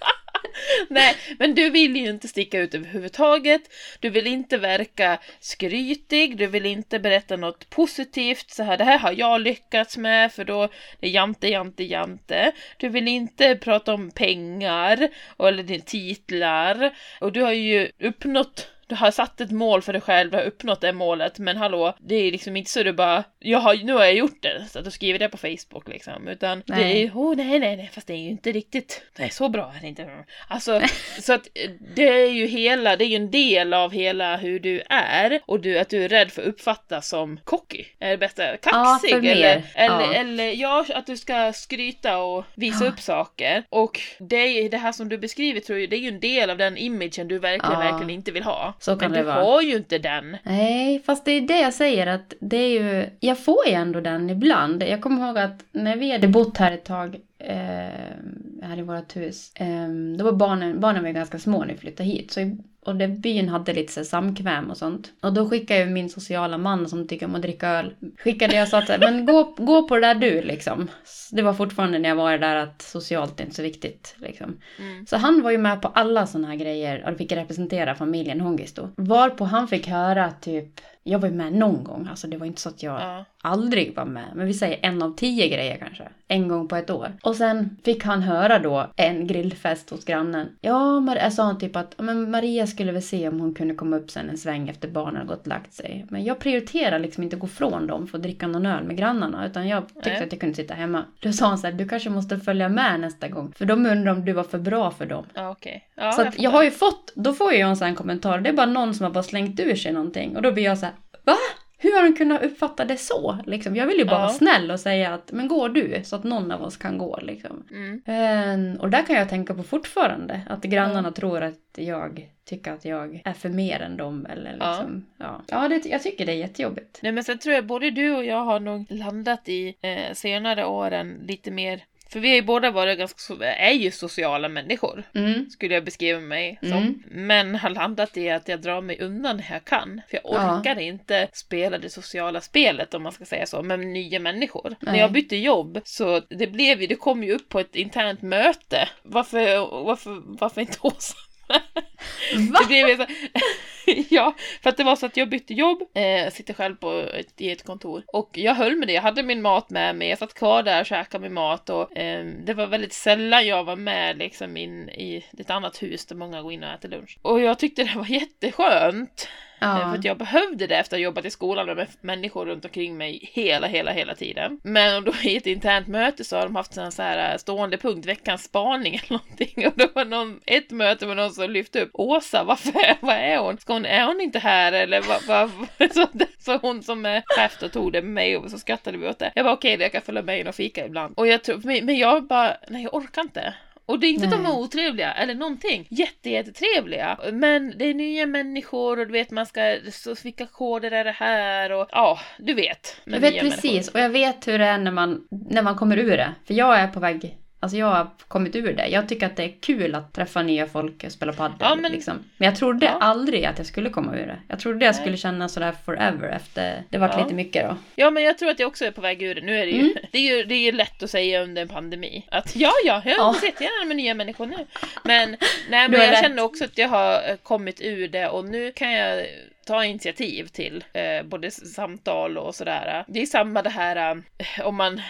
[laughs] Nej, men du vill ju inte sticka ut överhuvudtaget. Du vill inte verka skrytig, du vill inte berätta något positivt. Så här, det här har jag lyckats med för då det är jante, jante, jante. Du vill inte prata om pengar eller dina titlar. Och du har ju uppnått du har satt ett mål för dig själv, du har uppnått det målet, men hallå, det är liksom inte så du bara, jag har, nu har jag gjort det, så att du skriver det på Facebook liksom, utan nej. det är oh nej, nej, nej, fast det är ju inte riktigt, det är så bra är det inte. Alltså, [laughs] så att det är ju hela, det är ju en del av hela hur du är, och du, att du är rädd för att uppfattas som cocky, är det bättre, kaxig, ja, eller, eller, ja. eller ja, att du ska skryta och visa ja. upp saker, och det, det här som du beskriver tror jag, det är ju en del av den imagen du verkligen, verkligen inte vill ha. Så kan Men det vara. Men du har ju inte den. Nej, fast det är det jag säger att det är ju, jag får ju ändå den ibland. Jag kommer ihåg att när vi hade bott här ett tag eh, här i vårt hus. Eh, då var barnen, barnen var ganska små när vi flyttade hit. Så och det, byn hade lite så samkväm och sånt. Och då skickade jag min sociala man som tycker om att dricka öl. Skickade jag och sa att men gå, gå på det där du liksom. Det var fortfarande när jag var där att socialt är inte så viktigt. Liksom. Mm. Så han var ju med på alla sådana här grejer och fick representera familjen Hongisto. Varpå han fick höra typ jag var ju med någon gång, alltså det var inte så att jag ja. aldrig var med. Men vi säger en av tio grejer kanske. En gång på ett år. Och sen fick han höra då en grillfest hos grannen. Ja, Mar sa han typ att men Maria skulle väl se om hon kunde komma upp sen en sväng efter barnen gått och lagt sig. Men jag prioriterar liksom inte att gå från dem för att dricka någon öl med grannarna. Utan jag tyckte Nej. att jag kunde sitta hemma. Då sa han så här, du kanske måste följa med nästa gång. För de undrar om du var för bra för dem. Ja. Okay. Ja, så jag, jag har ju fått, då får jag en sån här kommentar. Det är bara någon som har bara slängt ur sig någonting. Och då blir jag så här, Va? Hur har de kunnat uppfatta det så? Liksom, jag vill ju bara ja. vara snäll och säga att men går du så att någon av oss kan gå. Liksom. Mm. Um, och där kan jag tänka på fortfarande att grannarna ja. tror att jag tycker att jag är för mer än dem. Eller liksom, ja, ja. ja det, jag tycker det är jättejobbigt. Nej men sen tror jag både du och jag har nog landat i eh, senare åren lite mer för vi har ju båda varit ganska, är ju sociala människor, mm. skulle jag beskriva mig som. Mm. Men har landat i att jag drar mig undan när jag kan. För jag orkar ja. inte spela det sociala spelet, om man ska säga så, med nya människor. Nej. När jag bytte jobb, så det blev ju, det kom ju upp på ett internt möte. Varför, varför, varför inte Åsa Va? Det blev så, [laughs] ja, för att det var så att jag bytte jobb, eh, sitter själv på ett, i ett kontor och jag höll med det. Jag hade min mat med mig, jag satt kvar där och käkade min mat och eh, det var väldigt sällan jag var med liksom in i ett annat hus där många går in och äter lunch. Och jag tyckte det var jätteskönt. Ja. Eh, för att jag behövde det efter att ha jobbat i skolan med människor runt omkring mig hela, hela, hela tiden. Men då i ett internt möte så har de haft en så här eh, stående punkt, veckans spaning [laughs] eller någonting. Och då var någon, ett möte med någon som lyfte upp Åsa, varför, [laughs] vad är hon? Ska hon, är hon inte här eller vad? vad? [laughs] Så, så hon som är chef då tog det med mig och så skrattade vi åt det. Jag var okej, okay, jag kan följa med in och fika ibland. Och jag tror, men jag bara, nej jag orkar inte. Och det är inte Nej. att de är otrevliga eller någonting. Jätte, jättetrevliga. Men det är nya människor och du vet man ska, så vilka koder är det här och ja, du vet. Jag vet precis människor. och jag vet hur det är när man, när man kommer ur det. För jag är på väg Alltså jag har kommit ur det. Jag tycker att det är kul att träffa nya folk och spela padel. Ja, men, liksom. men jag trodde ja. aldrig att jag skulle komma ur det. Jag trodde jag skulle känna sådär forever efter det vart ja. lite mycket då. Ja men jag tror att jag också är på väg ur det. Nu är det ju, mm. [laughs] det är ju, det är ju lätt att säga under en pandemi. Att ja ja, jag har sett gärna med nya människor nu. Men, nej, [laughs] men jag rätt. känner också att jag har kommit ur det och nu kan jag ta initiativ till eh, både samtal och sådär. Det är samma det här eh, om man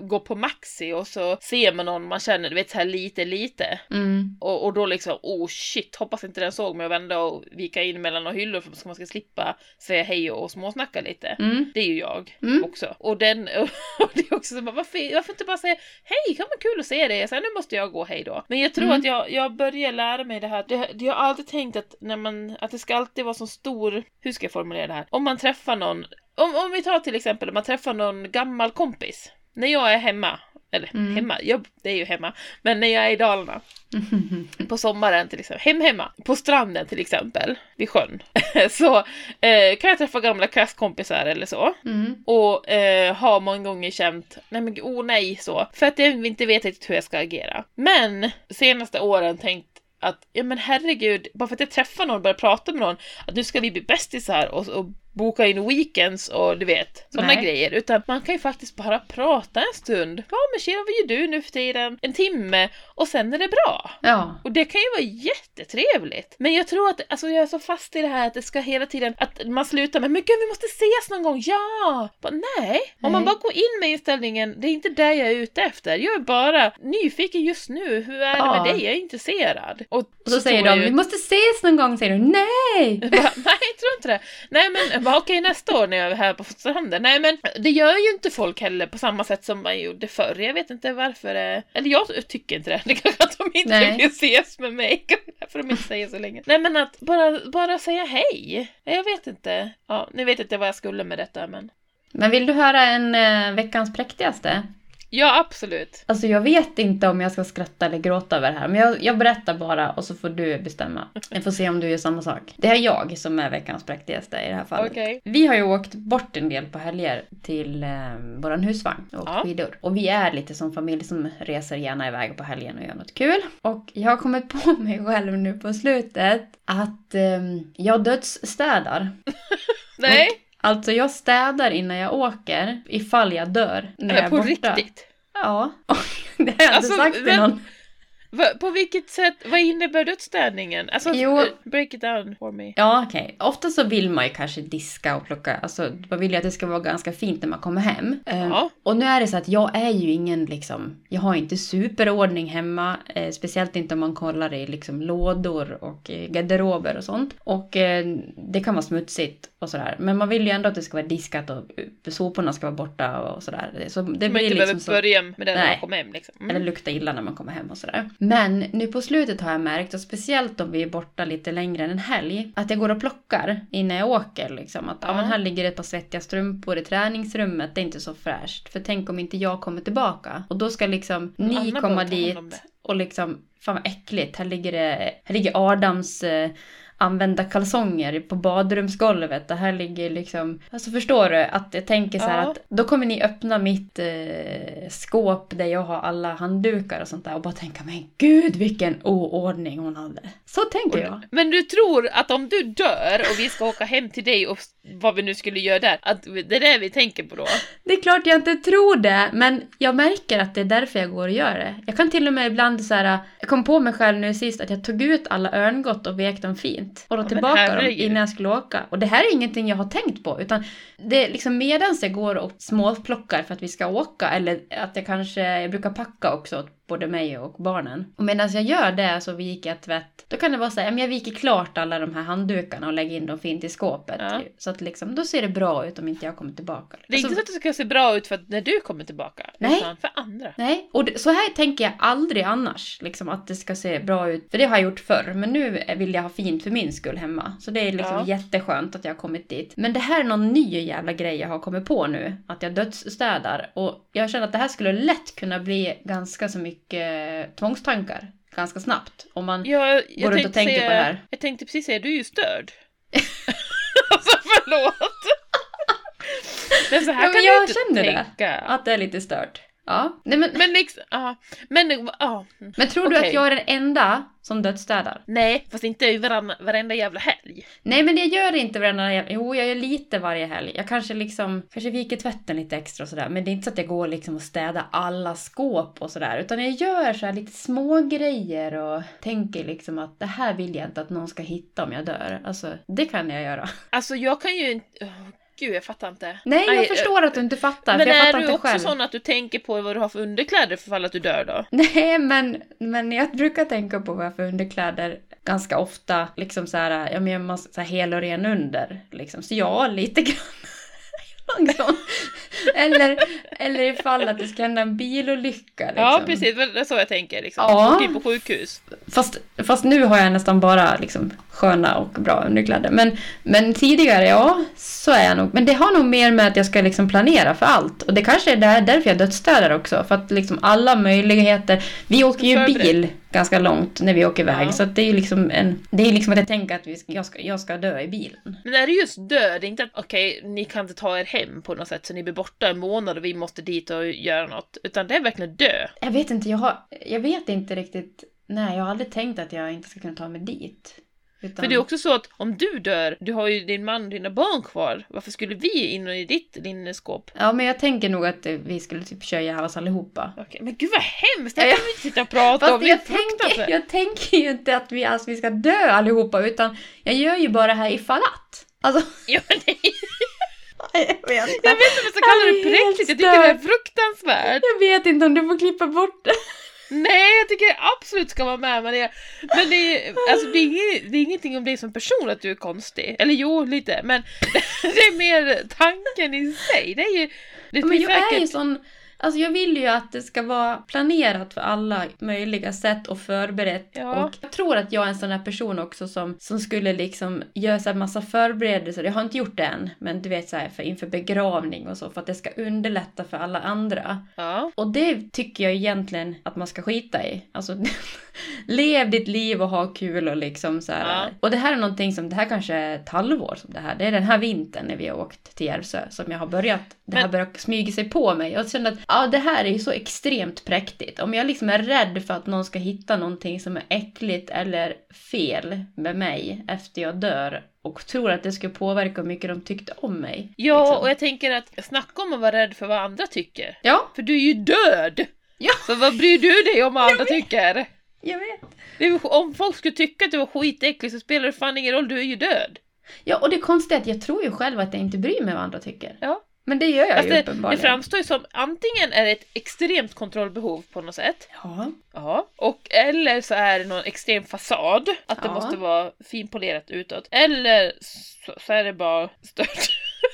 går på Maxi och så ser man någon man känner, du vet så här lite lite. Mm. Och, och då liksom, oh shit, hoppas inte den såg mig och vända och vika in mellan några hyllor för att man ska slippa säga hej och småsnacka lite. Mm. Det är ju jag mm. också. Och den, [laughs] och det är också så varför, varför inte bara säga hej, kan vara kul att se dig, sen nu måste jag gå hej då. Men jag tror mm. att jag, jag börjar lära mig det här, det, jag har alltid tänkt att när man, att det ska alltid vara så stor, hur ska jag formulera det här? Om man träffar någon, om, om vi tar till exempel om man träffar någon gammal kompis. När jag är hemma eller mm. hemma, jag, det är ju hemma. Men när jag är i Dalarna. [laughs] på sommaren till exempel. Hem hemma. På stranden till exempel. Vid sjön. [laughs] så eh, kan jag träffa gamla klasskompisar eller så. Mm. Och eh, har många gånger känt, nej men oh nej så. För att jag inte vet riktigt hur jag ska agera. Men senaste åren tänkt att, ja men herregud, bara för att jag träffar någon och börjar prata med någon, att nu ska vi bli bästisar och, och boka in weekends och du vet, sådana grejer. Utan man kan ju faktiskt bara prata en stund. Ja men tjena, vad gör du nu för tiden? En timme och sen är det bra. Ja. Och det kan ju vara jättetrevligt. Men jag tror att, alltså jag är så fast i det här att det ska hela tiden, att man slutar med men gud vi måste ses någon gång, ja! Bara, nej. nej, om man bara går in med inställningen, det är inte det jag är ute efter. Jag är bara nyfiken just nu, hur är det ja. med dig? Jag är intresserad. Och, och så, så säger de, ju... vi måste ses någon gång, säger du. Nej! [laughs] Bara, nej, jag tror inte det. Nej men bara okej okay, nästa år när jag är här på stranden. Nej men det gör ju inte folk heller på samma sätt som man gjorde förr. Jag vet inte varför. Det... Eller jag tycker inte det. Det kanske att de inte Nej. vill ses med mig. [laughs] För de inte säger så länge. Nej men att bara, bara säga hej. Jag vet inte. Ja, nu vet inte vad jag skulle med detta men. Men vill du höra en eh, veckans präktigaste? Ja, absolut. Alltså jag vet inte om jag ska skratta eller gråta över det här, men jag, jag berättar bara och så får du bestämma. Jag får se om du gör samma sak. Det är jag som är veckans präktigaste i det här fallet. Okay. Vi har ju åkt bort en del på helger till eh, våran husvagn och åkt ja. skidor. Och vi är lite som familj som reser gärna iväg på helgen och gör något kul. Och jag har kommit på [laughs] mig själv nu på slutet att eh, jag dödsstädar. Nej. Och Alltså jag städar innan jag åker ifall jag dör när Eller jag är på borta. riktigt? Ja. [laughs] det har jag alltså, inte sagt till någon. På vilket sätt, vad innebär dödsstädningen? Alltså, jo, break it down for me. Ja, okej. Okay. Ofta så vill man ju kanske diska och plocka, alltså man vill ju att det ska vara ganska fint när man kommer hem. Ehm, ja. och nu är det så att jag är ju ingen liksom, jag har inte superordning hemma, eh, speciellt inte om man kollar i liksom lådor och eh, garderober och sånt. Och eh, det kan vara smutsigt och sådär. Men man vill ju ändå att det ska vara diskat och soporna ska vara borta och sådär. Så det man blir inte liksom behöver börja med det när man kommer hem liksom. Mm. Eller lukta illa när man kommer hem och sådär. Men nu på slutet har jag märkt, och speciellt om vi är borta lite längre än en helg, att jag går och plockar innan jag åker. Liksom. Att ja. men här ligger ett par svettiga strumpor i träningsrummet, det är inte så fräscht. För tänk om inte jag kommer tillbaka. Och då ska liksom ni Anna komma dit och liksom, fan vad äckligt, här ligger det, här ligger Adams eh, använda kalsonger på badrumsgolvet. Det här ligger liksom... Alltså förstår du? Att jag tänker så här ja. att då kommer ni öppna mitt eh, skåp där jag har alla handdukar och sånt där och bara tänka men gud vilken oordning hon hade. Så tänker jag. Men du tror att om du dör och vi ska åka hem till dig och vad vi nu skulle göra där, att det är det vi tänker på då? Det är klart jag inte tror det, men jag märker att det är därför jag går och gör det. Jag kan till och med ibland så här, jag kom på mig själv nu sist att jag tog ut alla örngott och vek dem fint fint. Och då ja, tillbaka dem innan jag skulle åka. Och det här är ingenting jag har tänkt på. Utan det är liksom medans jag går och småplockar för att vi ska åka. Eller att jag kanske, jag brukar packa också både mig och barnen. Och medan jag gör det så viker jag tvätt. Då kan det vara så här, jag viker klart alla de här handdukarna och lägger in dem fint i skåpet. Ja. Så att liksom, då ser det bra ut om inte jag kommer tillbaka. Det är inte så att det ska se bra ut för att när du kommer tillbaka. Nej. Utan för andra. Nej, och det, så här tänker jag aldrig annars. Liksom att det ska se bra ut. För det har jag gjort förr. Men nu vill jag ha fint för min skull hemma. Så det är liksom ja. jätteskönt att jag har kommit dit. Men det här är någon ny jävla grej jag har kommit på nu. Att jag dödsstädar. Och jag känner att det här skulle lätt kunna bli ganska så mycket mycket tvångstankar ganska snabbt. Om man ja, går runt och tänker säga, på det här. Jag tänkte precis säga, du är ju störd. [laughs] alltså förlåt. Men så här ja, kan jag du inte känner tänka. det. Att det är lite stört. Ja. Nej, men... Men liksom, ja. Men, ja. Men tror du Okej. att jag är den enda som dödsstädar? Nej, fast inte varann, varenda jävla helg. Nej men jag gör inte varenda jävla... Jo, jag gör lite varje helg. Jag kanske liksom... Kanske viker tvätten lite extra och sådär. Men det är inte så att jag går liksom och städar alla skåp och sådär. Utan jag gör så lite små grejer och tänker liksom att det här vill jag inte att någon ska hitta om jag dör. Alltså, det kan jag göra. Alltså jag kan ju inte... Oh, gud, jag fattar inte. Nej, jag Aj, förstår att du inte fattar. Men för jag är fattar du inte också själv. sån att du tänker på vad du har för underkläder för fall att du dör då? Nej, men, men jag brukar tänka på vad jag har för underkläder ganska ofta. Liksom så här, jag måste så här hel och ren under. Liksom. Så ja, lite grann. [laughs] Eller, eller ifall att det ska hända en bilolycka. Liksom. Ja, precis. Det är så jag tänker. Liksom. Ja. Åka in på sjukhus. Fast, fast nu har jag nästan bara liksom, sköna och bra underkläder. Men, men tidigare, ja, så är jag nog. Men det har nog mer med att jag ska liksom planera för allt. Och det kanske är där, därför jag dödsstädar också. För att liksom alla möjligheter. Vi åker ju bil ganska långt när vi åker iväg. Ja. Så det är ju liksom en... Det är liksom att jag tänker att vi ska, jag, ska, jag ska dö i bilen. Men är det just död, det är inte att okej, ni kan inte ta er hem på något sätt så ni blir borta en månad och vi måste dit och göra något. Utan det är verkligen dö. Jag vet inte, jag, har, jag vet inte riktigt. Nej, jag har aldrig tänkt att jag inte ska kunna ta mig dit. Utan... För det är också så att om du dör, du har ju din man och dina barn kvar. Varför skulle vi in i ditt linneskåp? Ja, men jag tänker nog att vi skulle typ köra ihjäl oss allihopa. Okej, men gud vad hemskt! Det Ja, kan vi inte sitta och prata om. Jag tänker, jag tänker ju inte att vi, alltså, vi ska dö allihopa, utan jag gör ju bara det här ifall att. Alltså, Ja, det, jag vet inte. jag vet inte om jag ska kalla det präktigt, jag tycker det är fruktansvärt. Jag vet inte om du får klippa bort det. Nej, jag tycker absolut ska vara med, men det, men det, är, alltså, det, är inget, det är ingenting om dig som person att du är konstig. Eller jo, lite, men [laughs] det är mer tanken i sig. Det är ju... Det Men jag är säkert- ju sån, alltså jag vill ju att det ska vara planerat för alla möjliga sätt och förberett. Ja. Och jag tror att jag är en sån här person också som, som skulle liksom göra så här massa förberedelser. Jag har inte gjort det än, men du vet så här för, inför begravning och så, för att det ska underlätta för alla andra. Ja. Och det tycker jag egentligen att man ska skita i. Alltså, [laughs] lev ditt liv och ha kul och liksom så här. Ja. Och det här är någonting som, det här kanske är ett halvår som det här. Det är den här vintern när vi har åkt till Järvsö som jag har börjat, det Men- här börjar smyga sig på mig. Jag känner att, ja det här är ju så extremt präktigt. Om jag liksom är rädd för att någon ska hitta någonting som är äckligt eller fel med mig efter jag dör och tror att det ska påverka hur mycket de tyckte om mig. ja, liksom. och jag tänker att snacka om att vara rädd för vad andra tycker. Ja, För du är ju död! Ja. Så vad bryr du dig om vad andra tycker? Jag vet. Det om folk skulle tycka att du var skitäcklig så spelar det fan ingen roll, du är ju död. Ja, och det konstiga är att jag tror ju själv att jag inte bryr mig vad andra tycker. Ja. Men det gör jag Alltså, ju det, det uppenbarligen. framstår ju som antingen är det ett extremt kontrollbehov på något sätt. Ja. Ja. Och eller så är det någon extrem fasad, att det Ja. måste vara finpolerat utåt. Eller så, så är det bara stört.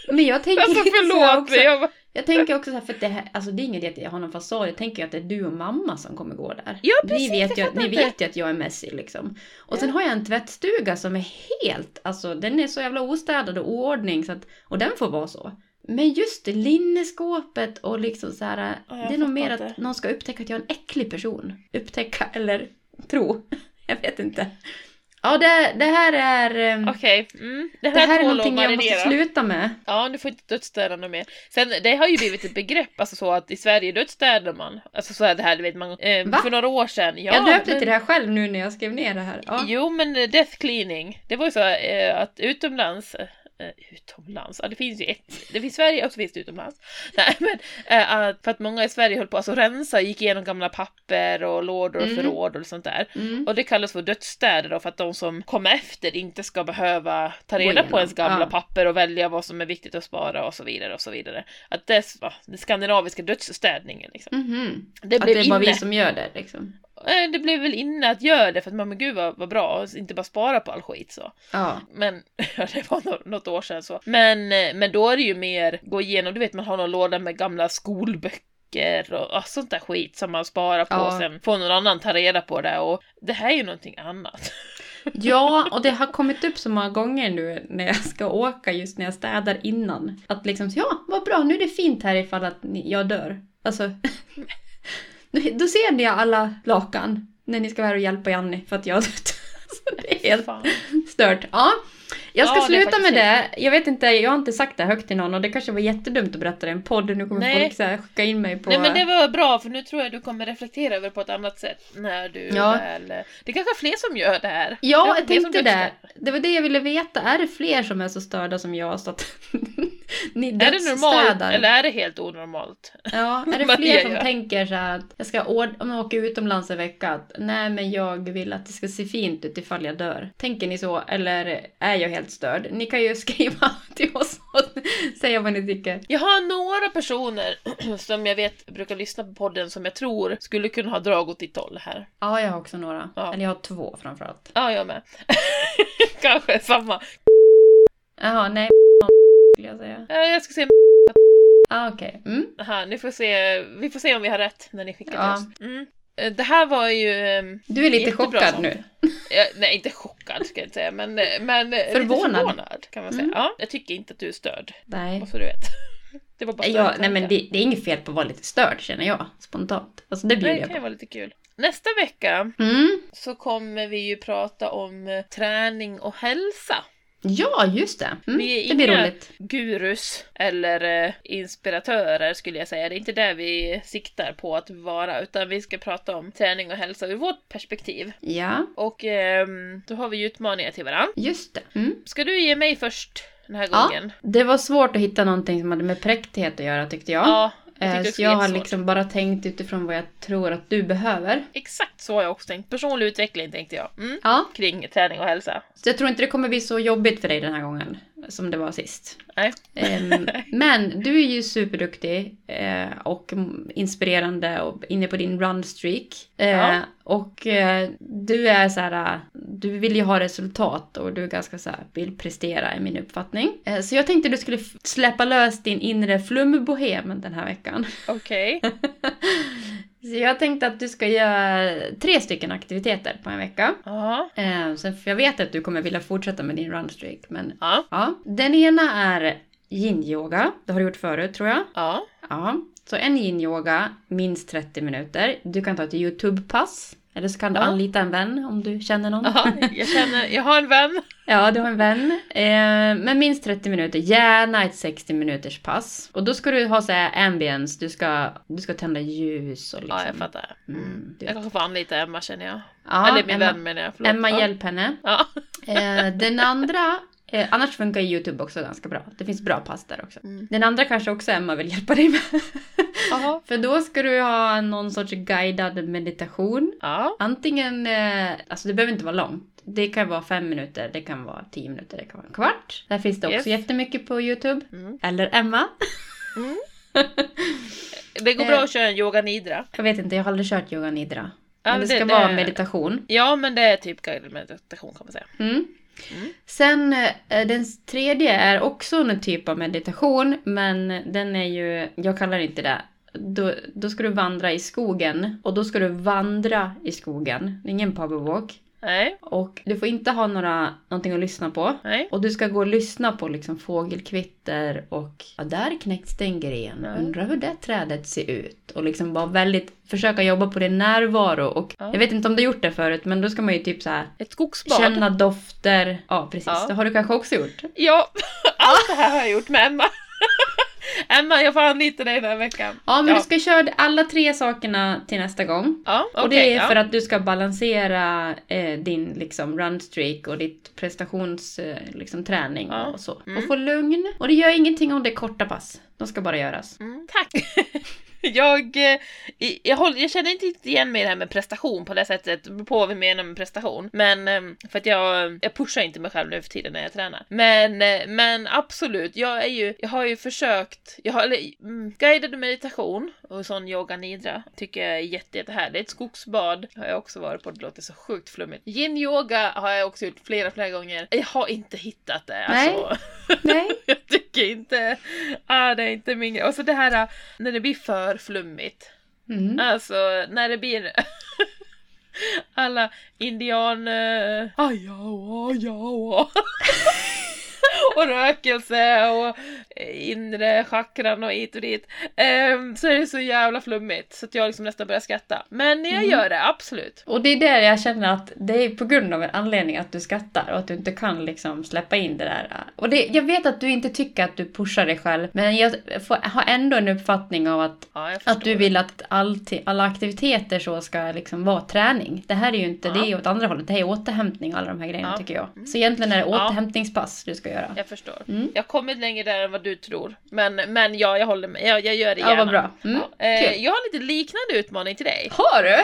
Men jag tänker [laughs] Alltså lite så förlåt också. jag bara, Jag tänker också så här, för det, här, alltså det är inget att jag har någon fasad. Jag tänker att det är du och mamma som kommer gå där. Ja, precis, ni vet, ju, ni vet ju att jag är messy liksom. Och sen har jag en tvättstuga som är helt, alltså den är så jävla ostädad och oordning så att, och den får vara så. Men just det, linneskåpet och liksom så här, Ja, det är nog mer att någon ska upptäcka att jag är en äcklig person. Upptäcka eller tro. [laughs] jag vet inte. Ja, det, det här är... ehm, Okej, mm, det här, det här är någonting jag måste sluta med. Ja, du får inte dödsstäda något mer. Sen, det har ju blivit ett begrepp, alltså så att i Sverige dödsstädar man. Alltså så är det här, du vet man, eh, Va? för några år sedan. Ja, jag döpte men- till det här själv nu när jag skrev ner det här. Ja. Jo, men eh, death cleaning, det var ju så eh, att utomlands, eh, utomlands, ja det finns ju ett, det finns Sverige och så finns det utomlands. [laughs] Nej, men eh, att- för att många i Sverige höll på att alltså, rensa, gick igenom gamla papper och lådor och Mm. förråd och sånt där. Mm. Och det kallas för dödsstäder då för att de som kom efter inte ska behöva ta reda på ens gamla ja. papper och välja vad som är viktigt att spara och så vidare och så vidare. Att det, ja, den skandinaviska dödsstädningen liksom. Mhm. Det Att blev det är bara inne. vi som gör det liksom. Eh, Det blev väl inne att göra det för att man men gud vad, vad bra, inte bara spara på all skit så. Ja. Men [laughs] ja, det var nå- något år sedan så. Men, eh, men då är det ju mer gå igenom, du vet man har någon låda med gamla skolböcker och, och sånt där skit som man sparar på Ja. och sen får någon annan ta reda på det och det här är ju någonting annat. [laughs] ja, och det har kommit upp så många gånger nu när jag ska åka just när jag städar innan. Att liksom, ja vad bra, nu är det fint här ifall att jag dör. Alltså, [laughs] [laughs] då ser ni alla lakan när ni ska vara och hjälpa Janni för att jag har dött. [laughs] Det är helt Fan. stört. Ja. Jag ska ja, sluta med det. Jag vet inte, jag har inte sagt det högt till någon och det kanske var jättedumt att berätta det i en podd. Nu kommer Nej. folk så här, skicka in mig på... Nej men det var bra för nu tror jag du kommer reflektera över på ett annat sätt när du ja. väl... Det kanske är fler som gör det här. Ja, jag tänkte det. Det var det jag ville veta. Är det fler som är så störda som jag så att [laughs] ni Är det normalt eller är det helt onormalt? Ja, är det [laughs] fler som tänker så här att jag ska om jag åker utomlands en vecka att nej men jag vill att det ska se fint ut ifall jag dör. Tänker ni så eller är jag helt störd? Ni kan ju [laughs] skriva till oss och [laughs] säga vad ni tycker. Jag har några personer [clears throat] som jag vet brukar lyssna på podden som jag tror skulle kunna ha drag åt ditt håll här. Ja, jag har också några. Ja. Eller jag har två framförallt. Ja, jag med. Kanske samma. Jaha, nej skulle jag säga. Jag ska säga Ah. Okay. Mm. Aha, ni får se. Vi får se om vi har rätt när ni skickar ja. till oss. Mm. Eh, det här var ju... Ehm, du är lite chockad nu. Ja, nej, inte chockad ska jag inte säga, men, men förvånad. förvånad kan man säga. Mm. Ja, jag tycker inte att du är störd. Nej. Bara så du vet. [laughs] Det var bara ja, nej, men det, det, är inget fel på att vara lite störd känner jag spontant. Alltså det bjuder jag på. Det kan vara lite kul. Nästa vecka mm. så kommer vi ju prata om eh, träning och hälsa. Ja, just det. Mm, vi är det blir roligt. gurus eller eh, inspiratörer skulle jag säga. Det är inte det vi siktar på att vara, utan vi ska prata om träning och hälsa ur vårt perspektiv. Ja. Och eh, då har vi utmaningar till varandra. Just det. Mm. Ska du ge mig först den här gången? Ja, det var svårt att hitta någonting som hade med präkthet att göra tyckte jag. Ja, jag så jag har liksom bara tänkt utifrån vad jag tror att du behöver. Exakt så har jag också tänkt. Personlig utveckling tänkte jag. Mm. Ja. Kring träning och hälsa. Så jag tror inte det kommer bli så jobbigt för dig den här gången som det var sist. Nej. Um, [laughs] men du är ju superduktig uh, och inspirerande och inne på din runstreak. Uh, ja. Och uh, du är så här, du vill ju ha resultat och du är ganska så här, vill prestera i min uppfattning. så jag tänkte du skulle släppa lös din inre flumbohem den här veckan. Okej. Okay. [laughs] Så jag tänkte att du ska göra tre stycken aktiviteter på en vecka. Ja. Eh, för jag vet att du kommer vilja fortsätta med din runstreak. Men ja. ja. Den ena är yin-yoga. Det har du gjort förut tror jag. Ja. Ja. Så en yin-yoga, minst 30 minuter. Du kan ta ett YouTube-pass. Eller så kan du ja. anlita en vän om du känner någon. Ja, jag, känner, jag har en vän. [laughs] ja, du har en vän. Eh, men minst 30 minuter, gärna ett 60 minuters pass. Och då ska du ha så här ambience, du ska, du ska tända ljus och liksom. Ja, jag fattar. Mm, jag kanske får anlita Emma känner jag. Ja, Eller min Emma, vän menar jag. Förlåt. Emma, hjälp henne. Ja. eh, den andra Eh, annars funkar Youtube också ganska bra. Det finns bra pass där också. Mm. Den andra kanske också Emma vill hjälpa dig med. [laughs] För då ska du ha någon sorts guidad meditation. Ja. Antingen, eh, alltså det behöver inte vara långt. Det kan vara fem minuter, det kan vara tio minuter, det kan vara en kvart. Där finns det också yes. jättemycket på Youtube. Mm. Eller Emma. Mm. [laughs] det går bra att köra en yoga nidra. Jag vet inte, jag har aldrig kört yoga nidra. Men det, det ska det, vara meditation. Ja, men det är typ guidad meditation kan man säga. Mm. Mm. Sen eh, den tredje är också en typ av meditation, men den är ju, jag kallar det inte det. Då, då ska du vandra i skogen och då ska du vandra i skogen. Det är ingen powerwalk. Nej. Och du får inte ha några, någonting att lyssna på. Nej. Och du ska gå och lyssna på liksom fågelkvitter och ja, där knäcks det en gren. Undrar hur det trädet ser ut. Och liksom bara väldigt försöka jobba på din närvaro. Och ja. jag vet inte om du har gjort det förut men då ska man ju typ så här Ett skogsbad. Känna dofter. Ja precis, ja. det har du kanske också gjort. Ja, [laughs] allt det här har jag gjort med Emma. Emma, jag får anlita dig den här veckan. Ja, men ja. du ska köra alla tre sakerna till nästa gång. Ja, okay, och det är ja. för att du ska balansera eh, din liksom runstreak och ditt prestationsträning eh, liksom, ja. och så. Mm. Och få lugn. Och det gör ingenting om det är korta pass. De ska bara göras. Mm, tack! [laughs] [laughs] Jag, eh, jag, håller, jag känner inte igen mig i det här med prestation på det sättet, på vad vi menar med prestation. Men ehm, för att jag, jag pushar inte mig själv nu för tiden när jag tränar. Men, eh, men absolut, jag är ju, jag har ju försökt, jag har, eller, mm, guidad meditation och sån yoga nidra tycker jag är jätte, jättehärligt. Skogsbad har jag också varit på, det låter så sjukt flummigt. Yin yoga har jag också gjort flera, flera gånger. Jag har inte hittat det. Nej. Alltså. Nej. [laughs] jag tycker inte, ah, det är inte min grej. Och så det här när det blir för flummigt. Mm. Alltså när det blir [laughs] alla indian... Uh, ajawa, ajawa. [laughs] [laughs] och rökelse och inre chakran och hit och dit. Um, så är det så jävla flummigt så att jag liksom nästan börjar skratta. Men jag mm. gör det, absolut. Och det är där jag känner att det är på grund av en anledning att du skrattar och att du inte kan liksom släppa in det där. Och det, jag vet att du inte tycker att du pushar dig själv, men jag får, har ändå en uppfattning av att, ja, att du vill att all, alla aktiviteter så ska liksom vara träning. Det här är ju inte, ja. det är åt andra hållet, det här är återhämtning och alla de här grejerna ja. tycker jag. Mm. Så egentligen är det återhämtningspass du ska göra. Jag förstår. Mm. Jag har kommit längre där än vad du tror. Men, men ja, jag håller med. Jag, jag gör det gärna. Ja, vad bra. Mm. Eh, jag har lite liknande utmaning till dig. Har du?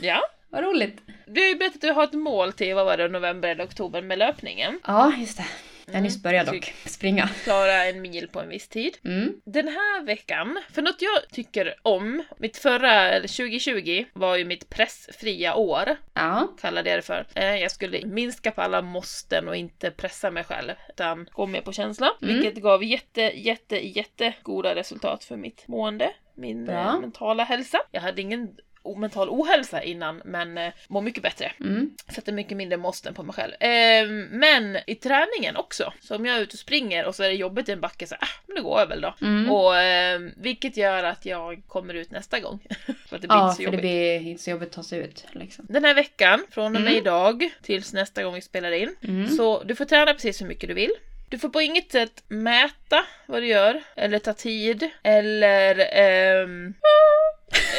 [laughs] Ja. vad roligt. Du har ju berättat att du har ett mål till, vad var det, november eller oktober med löpningen. Ja, just det. Jag har nyss börjat dock springa. Klara en mil på en viss tid. Mm. Den här veckan, för något jag tycker om, mitt förra, 2020, var ju mitt pressfria år. Ja. Kallade jag det för. Eh, jag skulle minska på alla måsten och inte pressa mig själv, utan gå med på känsla. Mm. Vilket gav jätte, jätte, jätte goda resultat för mitt mående min Bra. Eh, mentala hälsa. Jag hade ingen mental ohälsa innan men eh, mår mycket bättre. Mm. Sätter mycket mindre måsten på mig själv. Eh, men i träningen också. Så om jag är ute och springer och så är det jobbigt i en backe så ah, men det går väl då. Mm. Och, eh, vilket gör att jag kommer ut nästa gång. [laughs] för att det blir ja, inte så för jobbigt. det blir inte så jobbigt att ta sig ut. Liksom. Den här veckan, från och med mm. idag tills nästa gång vi spelar in. Mm. Så du får träna precis hur mycket du vill. Du får på inget sätt mäta vad du gör, eller ta tid, eller ehm,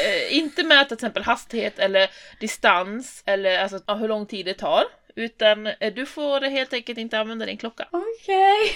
eh, inte mäta till exempel hastighet eller distans eller alltså ja, hur lång tid det tar. Utan eh, du får helt enkelt inte använda din klocka. [laughs] Okej.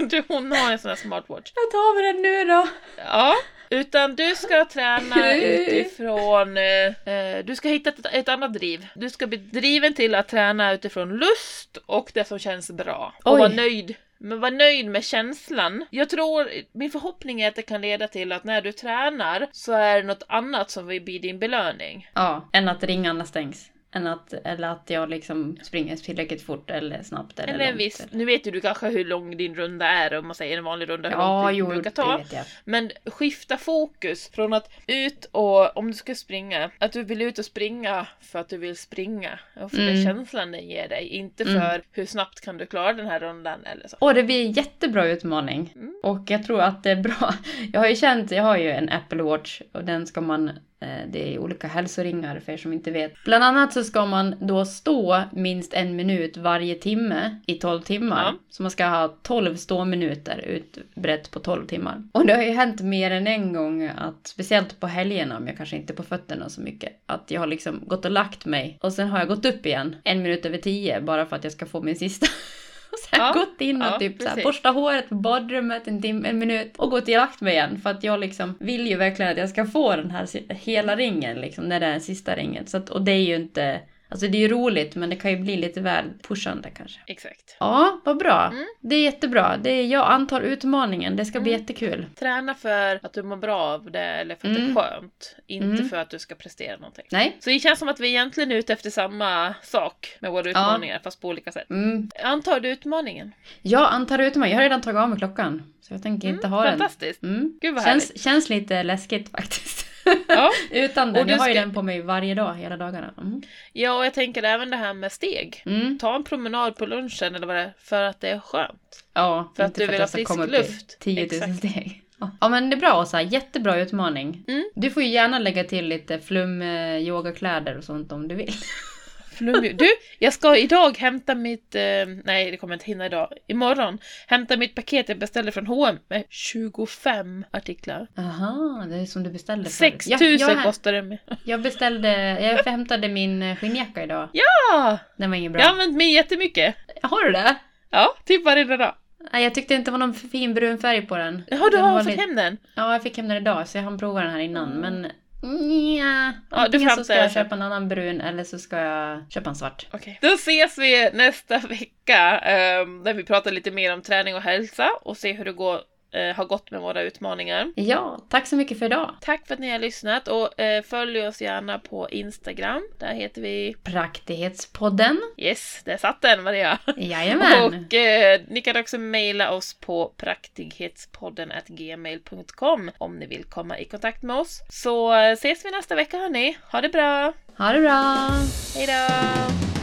Okay. hon har en sån här smartwatch. Jag tar med den nu då. Ja. Utan du ska träna utifrån, eh, eh, du ska hitta ett, ett, annat driv. Du ska bli driven till att träna utifrån lust och det som känns bra. Och vara nöjd men var nöjd med känslan. Jag tror, min förhoppning är att det kan leda till att när du tränar så är det något annat som vill bli din belöning. Ja, än att ringarna stängs. Än att, eller att jag liksom springer tillräckligt fort eller snabbt eller, eller långt. Viss, nu vet ju du kanske hur lång din runda är om man säger en vanlig runda hur ja, lång tid du brukar ta. Men skifta fokus från att ut och om du ska springa, att du vill ut och springa för att du vill springa och för mm. den känslan den ger dig, inte mm. för mm. hur snabbt kan du klara den här rundan eller så. Och det blir en jättebra utmaning mm. och jag tror att det är bra. [laughs] Jag har ju känt, jag har ju en Apple Watch och den ska man det är olika hälsoringar för er som inte vet. Bland annat så ska man då stå minst en minut varje timme i 12 timmar. Ja. Så man ska ha 12 ståminuter utbrett på 12 timmar. Och det har ju hänt mer än en gång att, speciellt på helgerna, om jag kanske inte är på fötterna så mycket, att jag har liksom gått och lagt mig och sen har jag gått upp igen en minut över tio bara för att jag ska få min sista [laughs] [laughs] och sen ja, gått in och ja, typ så borsta håret på badrummet en, tim- en minut och gått i lagt mig igen. För att jag liksom vill ju verkligen att jag ska få den här hela ringen liksom när det är den sista ringen. Så att, och det är ju inte Alltså det är ju roligt men det kan ju bli lite väl pushande kanske. Exakt. Ja, vad bra. Mm. Det är jättebra. Det är, jag antar utmaningen. Det ska mm. bli jättekul. Träna för att du mår bra av det eller för att mm. det är skönt. Inte mm. för att du ska prestera någonting. Nej. Så det känns som att vi egentligen är ute efter samma sak med våra utmaningar ja. fast på olika sätt. Mm. Antar du utmaningen? Jag antar utmaningen. Jag har redan tagit av mig klockan. Så jag tänker inte ha fantastiskt. den. Fantastiskt. Gud vad känns, härligt. Känns lite läskigt [laughs] faktiskt. Ja. [laughs] Utan den. Jag har ju den på mig varje dag, hela dagarna. Mm. Ja, och jag tänker även det här med steg. Mm. Ta en promenad på lunchen eller vad det är, för att det är skönt. Ja, för att du vill ha frisk luft. 10 000 steg. Ja men det är bra Åsa, jättebra utmaning. Mm. Du får ju gärna lägga till lite flum eh, yogakläder och sånt om du vill. [laughs] Flummig. Du, jag ska idag hämta mitt, eh, nej det kommer jag inte hinna idag, imorgon hämta mitt paket jag beställde från H&M med 25 artiklar. Aha, det är som du beställde för. 6000 ja, kostar det. Med. Jag beställde, jag hämtade min eh, skinnjacka idag. Ja! Den var ingen bra. Jag har använt min jättemycket. Har du det? Ja, typ varje dag. Nej, jag tyckte inte det var någon fin brun färg på den. Jaha, du har fått lite... hem den? Ja, jag fick hem den idag så jag hann prova den här innan. Mm. Men Ja, antingen ja, så ska jag köpa en annan brun eller så ska jag köpa en svart. Okej. Då ses vi nästa [laughs] vecka um, där vi pratar lite mer om träning och hälsa och se hur det går eh, har gått med våra utmaningar. Ja, tack så mycket för idag. Tack för att ni har lyssnat och eh, följ oss gärna på Instagram. Där heter vi Praktighetspodden. Yes, där satt den Maria. Jajamän. [laughs] och eh, ni kan också mejla oss på praktighetspodden gmail.com om ni vill komma i kontakt med oss. Så eh, ses vi nästa vecka hörni. Ha det bra! Ha det bra! Hejdå!